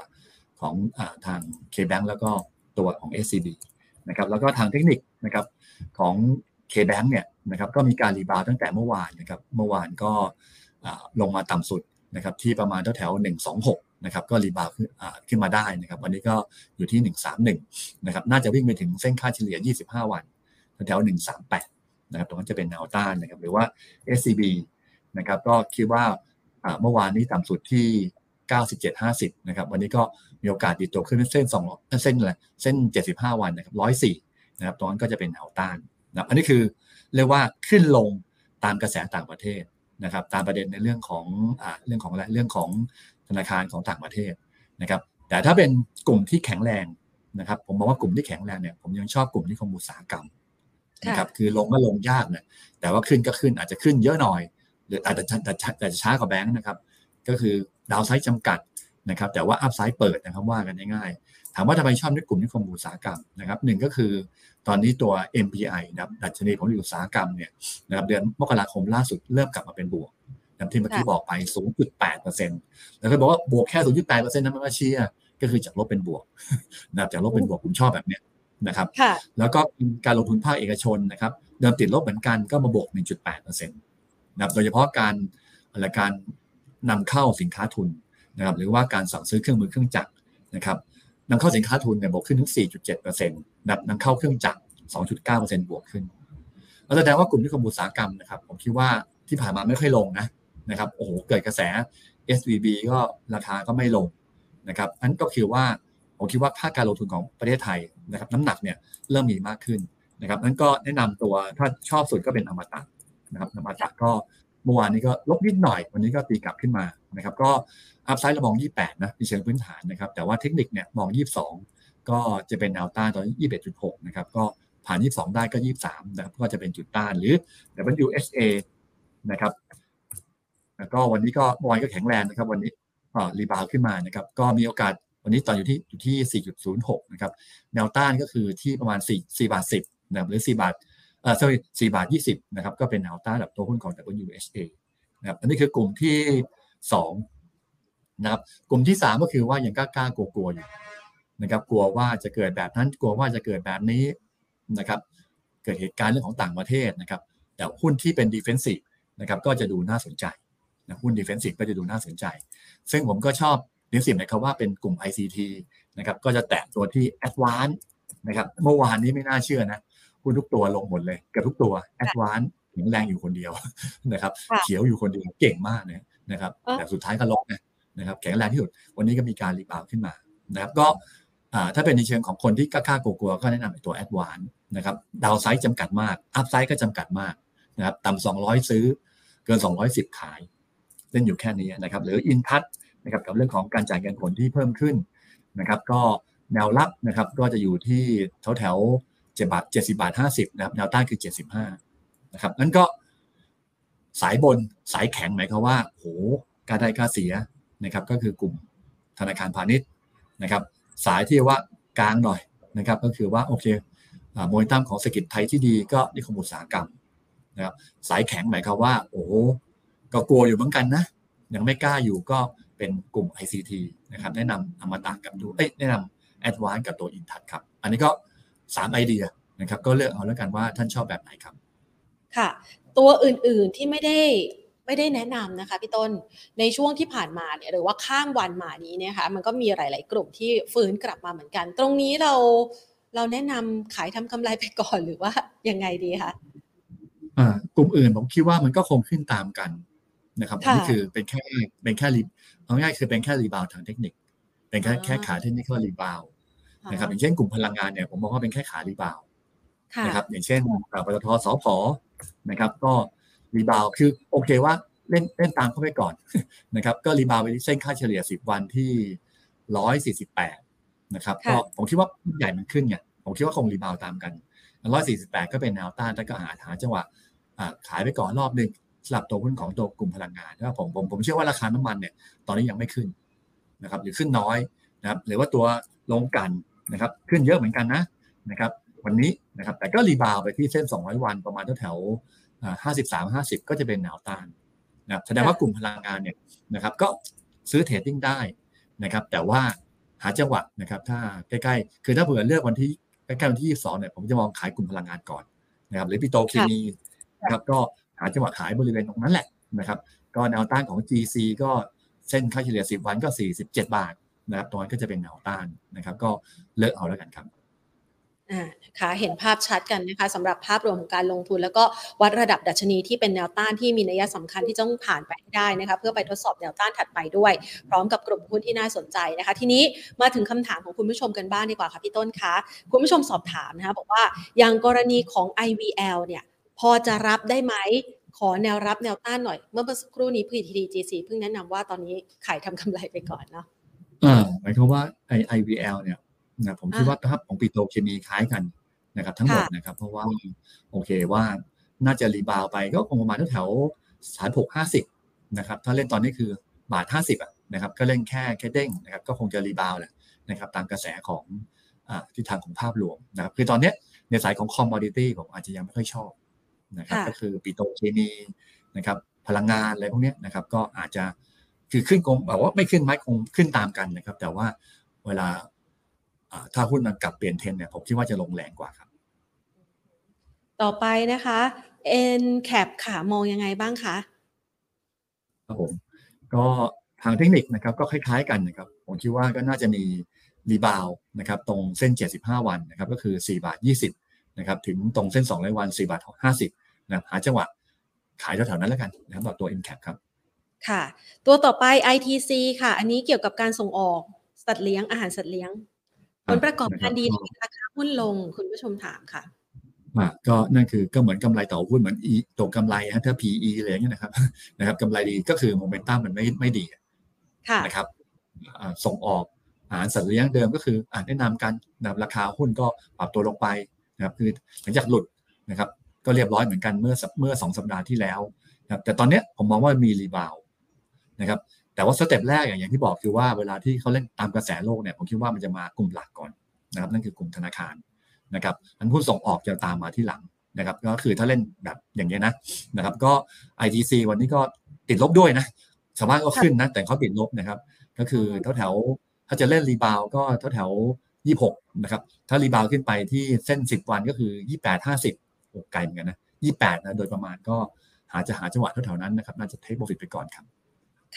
ของอาทาง K-Bank แล้วก็ตัวของ SCB นะครับแล้วก็ทางเทคนิคนะครับของ K-Bank เนี่ยนะครับก็มีการ rebound ตั้งแต่เมื่อวานนะครับเมื่อวานก็ลงมาต่ำสุดนะครับที่ประมาณแถวๆหนึ่งสองหกนะครับก็รีบาวขึ้นขึ้นมาได้นะครับวันนี้ก็อยู่ที่หนึ่งสามหนึ่งนะครับน่าจะวิ่งไปถึงเส้นค่าเฉลี่ยยี่สิบห้าวันแถวๆหนึ่งสามแปดนะครับตรงนั้นจะเป็นแนวต้านนะครับหรือว่า SCB นะครับก็คิดว่าเมื่อวานนี้ต่ำสุดที่ 97.50 นะครับ วันนี้ก็มีโอกาสดีตัวขึ้นเส้น2เส้นอะไรเส้น 75 วันนะครับ104 นะครับตรงนั้นก็จะเป็นแนวต้านนะอันนี้คือเรียกว่าขึ้นลงตามกระแสต่างประเทศนะครับ ตามประเด็นในเรื่องของอ่าเรื่องของอะไรเรื่องของธนาคารของต่างประเทศนะครับ แต่ถ้าเป็นกลุ่มที่แข็งแรงนะครับ ผมมองว่ากลุ่มที่แข็งแรงเนี่ย ผมยังชอบกลุ่มที่คมอุตสาหกรรมนะครับ คือลงก็ลงยากนะแต่ว่าขึ้นก็ขึ้นอาจจะขึ้นเยอะหน่อย หรืออาจจะแต่แต่ช้ากว่าแบงค์นะครับ ก็คือ ดาวไซด์จำกัดนะครับแต่ว่าอัพไซด์เปิดนะครับว่ากันง่ายๆ ถามว่าทำไมชอบในกลุ่มนิคมอุตสาหกรรมนะครับหนึ่งก็คือตอนนี้ตัว MPI นะครับดัชนีของอุตสาหกรรมเนี่ยนะครับเดือนมกราคมล่าสุดเริ่มกลับมาเป็นบวกอย่างที่เมื่อกี้บอกไป 0.8%แล้วก็บอกว่าบวกแค่ 0.8%นั้นมันก็เชียร์ก็คือจากลบเป็นบวกนะครับจากลบเป็นบวกผมชอบแบบเนี้ยนะครับแล้วก็การลงทุนภาคเอกชนนะครับเดิมติดลบเหมือนกันก็มาบวก 1.8%นะครับโดยเฉพาะการอะไรการ นำเข้าสินค้าทุนนะครับหรือว่าการสั่งซื้อเครื่องมือเครื่องจักรนะครับนำเข้าสินค้าทุนเนี่ยบวกขึ้นถึง 4.7%นับนำเข้าเครื่องจักร 2.9%บวกขึ้นแล้วแสดงว่ากลุ่มที่คมอุตสาหกรรมนะครับผมคิดว่าที่ผ่านมาไม่ค่อยลงนะนะครับโอ้โหเกิดกระแส SVB ก็ราคาก็ไม่ลงนะครับนั่นก็คือว่าผมคิดว่าภาคการลงทุนของประเทศไทยนะครับน้ำหนักเนี่ยเริ่มมีมากขึ้นนะครับนั้นก็แนะนำตัวถ้าชอบสุดก็เป็นอมตะนะครับอมตะก็ เมื่อวานนี้ก็ลบนิดหน่อย วันนี้ก็ตีกลับขึ้นมานะครับก็อัพไซด์เรามอง 28 นะในเชิงพื้นฐานนะครับแต่ว่าเทคนิคเนี่ยมอง 22 ก็จะเป็นแนวต้านตอนนี้21.6 นะครับก็ผ่าน 22 ได้ก็ 23 นะครับก็จะเป็นจุดต้านหรือ WSA นะครับแล้วก็วันนี้ก็เมื่อวานก็แข็งแรงนะครับ วันนี้รีบาวขึ้นมานะครับก็มีโอกาสวันนี้ตอนอยู่ที่อยู่ที่ 4.06 นะครับแนวต้านก็คือที่ประมาณ 4 4บาท 10นะครับหรือ 4 บาท เอ่อ sorry 4บาท20นะครับก็เป็นแนวต้านแบบตัวหุ้นของ WSA นะครับอันนี้คือกลุ่มที่2นะครับกลุ่มที่3ก็คือว่ายังกล้ากลัวๆอยู่นะครับกลัวว่าจะเกิดแบบนั้นกลัวว่าจะเกิดแบบนี้นะครับเกิดเหตุการณ์เรื่องของต่างประเทศนะครับแต่หุ้นที่เป็น defensive นะครับก็จะดูน่าสนใจนะหุ้น defensive ก็จะดูน่าสนใจ ซึ่งผมก็ชอบ defensive นะครับว่าเป็นกลุ่ม ICT นะครับก็จะแตะตัวที่ advance นะครับเมื่อวานนี้ไม่น่าเชื่อนะ หุ้นทุกตัวลงหมดเลยเกือบทุกตัว advance แข็งแรงอยู่คนเดียวนะครับ เขียวอยู่คนเดียวเก่งมากนะนะครับ แต่สุดท้ายก็ลงนะนะครับ แข็งแรงที่สุด วันนี้ก็มีการรีบาวขึ้นมานะครับ ก็ถ้าเป็นในเชิงของคนที่กล้ากลัวๆก็แนะนำตัว advance นะครับดาวไซด์จำกัดมากอัพไซด์ก็จำกัดมากนะครับต่ำ200ซื้อเกิน 210 ขาย เล่นอยู่แค่นี้นะครับ หรืออินทัศนะครับกับเรื่องของการจ่ายเงินผลที่เพิ่มขึ้นนะครับ ก็แนวรับนะครับก็จะอยู่ที่แถวแถว เจ็ดบาทเจ็ดสิบาทห้าสิบนะครับแนวต้านคือเจ็ดสิบห้านะครับนั่นก็สายบนสายแข็งหมายความว่าโหการได้การเสียนะครับก็คือกลุ่มธนาคารพาณิชย์นะครับ สายที่ว่ากลางหน่อยนะครับ ก็คือว่าโอเคโมเมนตัมของเศรษฐกิจไทยที่ดีก็นิคมอุตสาหกรรมนะครับสายแข็งหมายความว่า โอ้ก็กลัวอยู่เหมือนกันนะยังไม่กล้าอยู่ก็เป็นกลุ่ม ICT นะครับแนะนำอมตะกับดูเอ้ยแนะนำแอดวานกับตัวอินทัศครับ อันนี้ก็ สามไอเดียนะครับ ก็เลือกเอาแล้วกันว่าท่านชอบแบบไหนครับ ค่ะ ตัวอื่นๆที่ไม่ได้ไม่ได้แนะนำนะคะพี่ต้นในช่วงที่ผ่านมาเนี่ยหรือว่าข้ามวันมานี้เนี่ยค่ะมันก็มีหลาย ๆ กลุ่มที่ฟื้นกลับมาเหมือนกัน ตรงนี้เราเราแนะนำขายทำกำไรไปก่อนหรือว่ายังไงดีคะอ่ากลุ่มอื่นผมคิดว่ามันก็คงขึ้นตามกันนะครับนี่คือเป็นแค่เป็นแค่รีเอาง่ายคือเป็นแค่ rebound ทางเทคนิค เป็นแค่แค่ขาเทคนิค rebound นะครับอย่างเช่นกลุ่มพลังงานเนี่ยผมมองว่าเป็นแค่ขา rebound นะครับอย่างเช่นปตท.สผ.นะครับ ก็ rebound คือโอเคว่าเล่นเล่นตามเข้าไปก่อนนะครับ ก็ rebound ไปที่เส้นค่าเฉลี่ย 10 วันที่ 148นะครับก็ผมคิดว่าใหญ่มันขึ้นไงผมคิดว่าคง rebound ตามกัน 148 ก็เป็นแนวต้านแล้วก็หาหาจังหวะขายไปก่อนรอบหนึ่งสลับตัวหุ้นของตัวกลุ่มพลังงานนะผมผมผมเชื่อว่าราคาน้ำมันเนี่ยตอนนี้ยังไม่ขึ้นนะครับหรือขึ้นน้อยนะครับหรือว่าตัวลงกัน นะครับขึ้นเยอะเหมือนกันนะนะครับวันนี้นะครับแต่ก็ rebound ไปที่เส้น 200 วันประมาณแถวห้าสิบสามห้าสิบก็จะเป็นแนวต้านนะครับแสดงว่ากลุ่มพลังงานเนี่ยนะครับก็ซื้อ trading ได้นะครับแต่ว่าหาจังหวะนะครับถ้าใกล้ๆ คือถ้าเผื่อเลือกวันที่ใกล้ๆวันที่ยี่สองเนี่ยผมจะมองขายกลุ่มพลังงานก่อนนะครับหรือปิโตเคมีนะครับก็หาจังหวะขายบริเวณตรงนั้นแหละนะครับก็แนวต้านของ GC ก็เส้นค่าเฉลี่ย 10 วันก็ 47 บาท นะครับตรงนั้นก็จะเป็นแนวต้านนะครับ ก็เลิกเอาแล้วกันครับอ่าค่ะเห็นภาพชัดกันนะคะสำหรับภาพรวมของการลงทุน แล้วก็วัดระดับดัชนีที่เป็นแนวต้านที่มีนัยสำคัญที่ต้องผ่านไปให้ได้นะคะเพื่อไปทดสอบแนวต้านถัดไปด้วย พร้อมกับกลุ่มหุ้นที่น่าสนใจนะคะ ทีนี้มาถึงคำถามของคุณผู้ชมกันบ้างดีกว่าค่ะพี่ต้นคะคุณผู้ชมสอบถามนะคะบอกว่าอย่างกรณีของ IVL เนี่ยพอจะรับได้ไหมขอแนวรับแนวต้านหน่อย เมื่อสักครู่นี้ PTTGC เพิ่งแนะนำว่าตอนนี้ขายทำกำไรไปก่อนเนาะ หมายความว่าไอ IVL เนี่ยนะผมคิดว่าถ้าของปิโตรเคมีคล้ายกันนะครับทั้งหมดนะครับ เพราะว่าโอเคว่าน่าจะรีบาวไปก็คงประมาณแถวสามหกห้าสิบนะครับถ้าเล่นตอนนี้คือบาทห้าสิบอะนะครับก็เล่นแค่แค่เด้งนะครับก็คงจะ rebound แหละนะครับตามกระแสของอ่าทิศทางของภาพรวมนะครับคือตอนนี้ในสายของ commodity ผมอาจจะยังไม่ค่อยชอบนะครับก็คือปิโตรเคมีนะครับพลังงานอะไรพวกนี้นะครับก็อาจจะ คือขึ้นคงแบบว่าไม่ขึ้นไหมคงขึ้นตามกันนะครับ แต่ว่าเวลาถ้าหุ้นมันกลับเปลี่ยนเทรนเนี่ยผมคิดว่าจะลงแรงกว่าครับ ต่อไปนะคะ N cap ค่ะมองยังไงบ้างคะครับผมก็ทางเทคนิคนะครับก็คล้ายๆกันนะครับ ผมคิดว่าก็น่าจะมีรีบาวนะครับตรงเส้น 75 วันนะครับก็คือ 4 บาท 20นะครับถึงตรงเส้น200วัน 4 บาท 50นะครับหาจังหวะขายแถวๆนั้นแล้วกันนะครับต่อตัว N cap ครับ ค่ะ ตัวต่อไป ITC ค่ะ อันนี้เกี่ยวกับการส่งออกสัตว์เลี้ยงอาหารสัตว์เลี้ยง ผลประกอบการดีราคาหุ้นลงคุณผู้ชมถามค่ะอ่าก็นั่นคือก็เหมือนกำไรต่อหุ้นเหมือนอีตัวกำไรฮะถ้า PE อะไรอย่างเงี้ยนะครับนะครับกำไรดีก็คือโมเมนตัมมันไม่ไม่ดีนะครับส่งออกอาหารสัตว์เลี้ยงเดิมก็คืออ่าแนะนำกันนะราคาหุ้นก็ปรับตัวลงไปนะครับคือหลังจากหลุดนะครับก็เรียบร้อยเหมือนกันเมื่อเมื่อสองสัปดาห์ที่แล้วนะครับแต่ตอนนี้ผมมองว่ามีรีบาว นะครับแต่ว่า step แรกอย่างที่บอกคือว่าเวลาที่เขาเล่นตามกระแสโลกเนี่ยผมคิดว่ามันจะมากลุ่มหลักก่อนนะครับนั่นคือกลุ่มธนาคารนะครับอันหุ้นส่งออกจะตามมาที่หลังนะครับก็คือถ้าเล่นแบบอย่างนี้นะนะครับก็ ITC วันนี้ก็ติดลบด้วยนะชาวบ้านก็ขึ้นนะแต่เขาติดลบนะครับ ก็คือแถวแถวถ้าจะเล่น rebound ก็แถวแถวยี่หกนะครับถ้า rebound ขึ้นไปที่เส้นสิบวันก็คือยี่แปดห้าสิบโอ้ไกลเหมือนกันนะยี่แปดนะโดยประมาณก็หาจะหาจังหวะแถวๆนั้นนะครับน่าจะเทคโปรฟิตไปก่อนครับ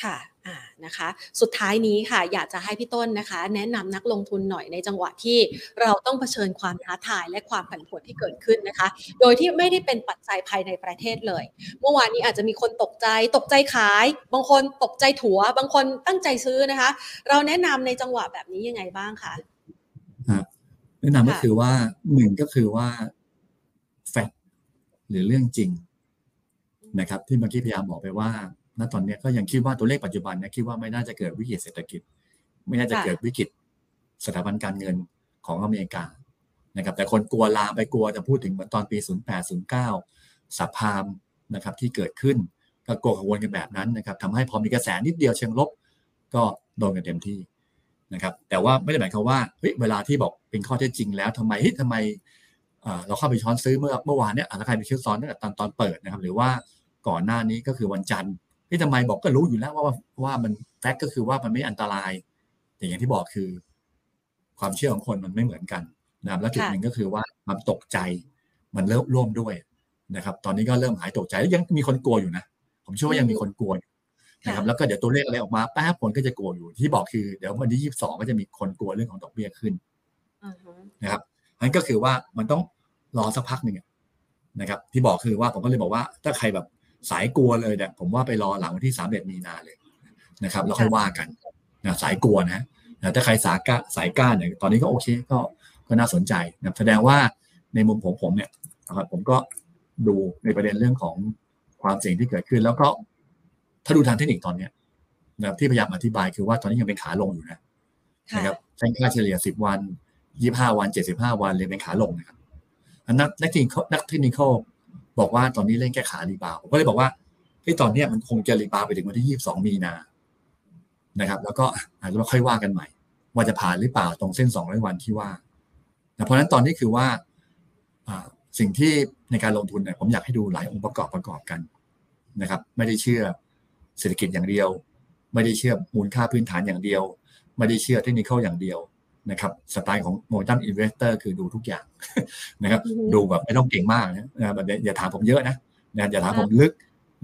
ค่ะอ่านะคะสุดท้ายนี้ค่ะ อยากจะให้พี่ต้นนะคะ แนะนำนักลงทุนหน่อยในจังหวะที่เราต้องเผชิญความท้าทายและความผันผวนที่เกิดขึ้นนะคะ โดยที่ไม่ได้เป็นปัจจัยภายในประเทศเลย เมื่อวานนี้อาจจะมีคนตกใจตกใจขาย บางคนตกใจถัว บางคนตั้งใจซื้อนะคะ เราแนะนำในจังหวะแบบนี้ยังไงบ้างคะแนะนำก็คือว่าหนึ่งก็คือว่าแฟกหรือเรื่องจริงนะครับ ที่เมื่อกี้พยายามบอกไปว่า ณตอนนี้ก็ยังคิดว่าตัวเลขปัจจุบันเนี่ยคิดว่าไม่น่าจะเกิดวิกฤตเศรษฐกิจ ไม่น่าจะเกิดวิกฤตสถาบันการเงินของอเมริกานะครับแต่คนกลัวลามไปกลัวจะพูดถึงเหมือนตอนปี 08 09สัพพามนะครับที่เกิดขึ้นก็กลัวกังวลกันแบบนั้นนะครับทำให้พอมีกระแสนิดเดียวเชิงลบ ก็โดนกันเต็มที่นะครับแต่ว่าไม่ได้หมายความว่าเฮ้ยเวลาที่บอกเป็นข้อเท็จจริงแล้วทำไมเฮ้ยทำไมเราเข้าไปช้อนซื้อเมื่อเมื่อวานเนี่ยถ้าใครไปชื่อซ้อนตั้งแต่ตอนตอนเปิดนะครับหรือว่าก่อนหน้านี้ก็คือวันจันทร์ ที่ทำไมบอกก็รู้อยู่แล้วว่าว่ามันแฟกก็คือว่ามันไม่อันตรายแต่อย่างที่บอกคือ ความเชื่อของคนมันไม่เหมือนกันนะครับแล้วจุดหนึ่งก็คือว่าความตกใจ มันเริ่มร่วมด้วยนะครับ ตอนนี้ก็เริ่มหายตกใจแล้วยังมีคนกลัวอยู่นะ ผมเชื่อว่ายังมีคนกลัวนะครับ แล้วก็เดี๋ยวตัวเลขอะไรออกมาแป๊บผลก็จะกลัวอยู่ที่บอกคือเดี๋ยววันที่ยี่สิบสองก็จะมีคนกลัวเรื่องของดอกเบี้ยขึ้นนะครับนั้นก็คือว่ามันต้องรอสักพักหนึ่งนะครับ ที่บอกคือว่าผมก็เลยบอกว่า ถ้าใครแบบ สายกลัวเลยเนี่ยผมว่าไปรอหลังวันที่สามเดือนมีนาเลยนะครับแล้วค่อยว่ากันนะสายกลัวนะถ้าใครสายก้าสายก้าเนี่ยตอนนี้ก็โอเคก็ก็น่าสนใจนะแสดงว่าในมุมผมผมเนี่ยนะครับผมก็ดูในประเด็นเรื่องของความเสี่ยงที่เกิดขึ้น แล้วก็ถ้าดูทางเทคนิคตอนเนี้ยนะที่พยายามอธิบายคือว่าตอนนี้ยังเป็นขาลงอยู่นะนะครับเส้นค่าเฉลี่ยสิบวันยี่ห้าวันเจ็ดสิบห้าวันเลยเป็นขาลงนะครับนักนักเทคนิคนักเทคนิค บอกว่าตอนนี้เล่นแค่ขารีบาวผมก็เลยบอกว่าที่ตอนนี้มันคงจะรีบาวไปถึงวันที่ยี่สองมีนานะครับ แล้วก็อาจจะมาค่อยว่ากันใหม่ ว่าจะผ่านหรือเปล่าตรงเส้นสองร้อยวันที่ว่าเพราะฉะนั้นตอนนี้คือว่าสิ่งที่ในการลงทุนเนี่ยผมอยากให้ดูหลายองค์ประกอบประกอบกันนะครับ ไม่ได้เชื่อเศรษฐกิจอย่างเดียว ไม่ได้เชื่อมูลค่าพื้นฐานอย่างเดียว ไม่ได้เชื่อเทคนิคอย่างเดียว นะครับสไตล์ของ modern investor คือดูทุกอย่างนะครับดูแบบไม่ต้องเก่งมากนะแบบอย่าถามผมเยอะนะนะอย่าถามผมลึก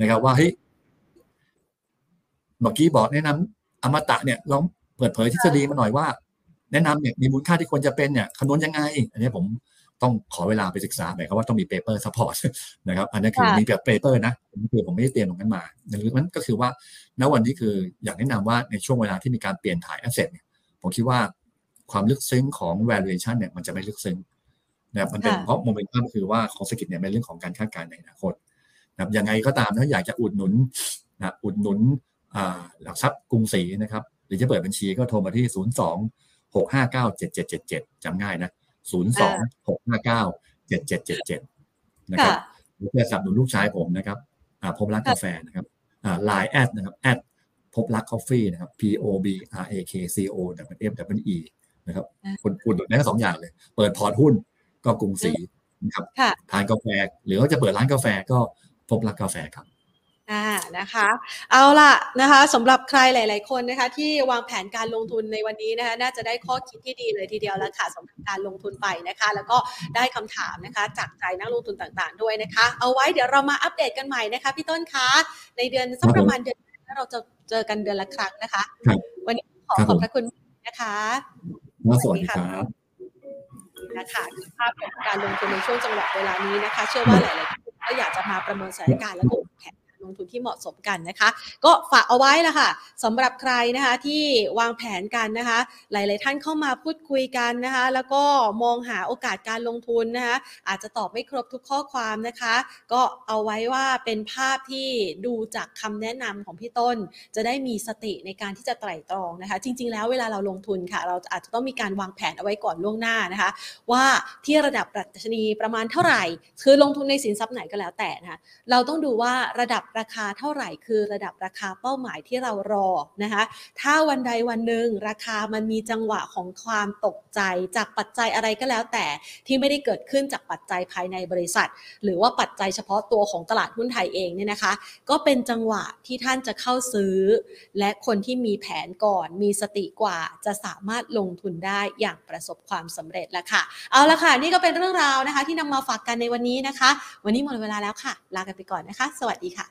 นะครับว่าเฮ้ยเมื่อกี้บอกแนะนำอมตะเนี่ยลองเปิดเผยทฤษฎีมาหน่อยว่า แนะนำเนี่ยมีมูลค่าที่ควรจะเป็นเนี่ยคำนวณยังไง อันนี้ผมต้องขอเวลาไปศึกษาหมายความว่าต้องมี paper support นะครับ อันนั้นคือค่ะมีแบบ paper นะนี่คือผมไม่ได้เตรียมตรงนั้นมาหรือมันก็คือว่าณวันนี้คืออยากแนะนำว่าในช่วงเวลาที่มีการเปลี่ยนถ่าย asset เนี่ยผมคิดว่า ความลึกซึ้งของ valuation เนี่ยมันจะไม่ลึกซึ้งนะครับมันเป็นค่ะเพราะโมเมนตัมคือว่าของเศรษฐกิจเนี่ยเป็นเรื่องของการคาดการณ์ในอนาคตนะครับยังไงก็ตามถ้าอยากจะอุดหนุนนะอุดหนุนอ่าหลักทรัพย์กรุงศรีนะครับหรือจะเปิดบัญชีก็โทรมาที่ 0 2 6 5 9 7 7 7 7จำง่ายนะ 0 2 6 5 9 7 7 7 7นะครับค่ะหรือจะสนับสนุนลูกชายผมนะครับอ่าพบรักกาแฟนะครับอ่า LINE add นะครับ add พบรักกาแฟนะครับ P O B R A K C O F F E E นะครับอ่าคุณคุณได้ทั้งสองอย่างเลย เปิด port หุ้นก็กรุงศรีนะครับค่ะทานกาแฟ หรือว่าจะเปิดร้านกาแฟก็พบรักกาแฟครับอ่านะคะ เอาล่ะนะคะสำหรับใครหลาย ๆ คนนะคะ ที่วางแผนการลงทุนในวันนี้นะคะ น่าจะได้ข้อคิดที่ดีเลยทีเดียวแล้วค่ะสำหรับการลงทุนไปนะคะ แล้วก็ได้คำถามนะคะ จากใจนักลงทุนต่างๆ ด้วยนะคะ เอาไว้เดี๋ยวเรามาอัปเดตกันใหม่นะคะพี่ต้นคะในเดือนสักประมาณเดือนหน้าเราจะเจอกันเดือนละครั้งนะคะครับวันนี้ขอครับขผอบมพระคุณนะคะ สวัสดีครับนะคะคือภาพของการลงทุนในช่วงจังหวะเวลานี้นะคะ เชื่อว่าหลายๆคนก็อยากจะมาประเมินสถานการณ์แล้วก็วางแผนการ ลงทุนที่เหมาะสมกันนะคะ ก็ฝากเอาไว้ละค่ะสำหรับใครนะคะที่วางแผนกันนะคะ หลาย ๆ ท่านเข้ามาพูดคุยกันนะคะ แล้วก็มองหาโอกาสการลงทุนนะคะอาจจะตอบไม่ครบทุกข้อความนะคะ ก็เอาไว้ว่าเป็นภาพที่ดูจากคำแนะนำของพี่ต้น จะได้มีสติในการที่จะไตร่ตรองนะคะ จริง ๆ แล้วเวลาเราลงทุนค่ะ เราอาจจะต้องมีการวางแผนเอาไว้ก่อนล่วงหน้านะคะ ว่าที่ระดับดัชนีประมาณเท่าไหร่ คือลงทุนในสินทรัพย์ไหนก็แล้วแต่นะคะเราต้องดูว่าระดับราคาเท่าไหร่คือระดับราคาเป้าหมายที่เรารอนะคะถ้าวันใดวันหนึ่งราคามันมีจังหวะของความตกใจ จากปัจจัยอะไรก็แล้วแต่ที่ไม่ได้เกิดขึ้นจากปัจจัยภายในบริษัท หรือว่าปัจจัยเฉพาะตัวของตลาดหุ้นไทยเองเนี่ยนะคะ ก็เป็นจังหวะที่ท่านจะเข้าซื้อ และคนที่มีแผนก่อน มีสติกว่าจะสามารถลงทุนได้อย่างประสบความสำเร็จแล้วค่ะ เอาละค่ะ นี่ก็เป็นเรื่องราวนะคะ ที่นำมาฝากกันในวันนี้นะคะ วันนี้หมดเวลาแล้วค่ะ ลากันไปก่อนนะคะ สวัสดีค่ะ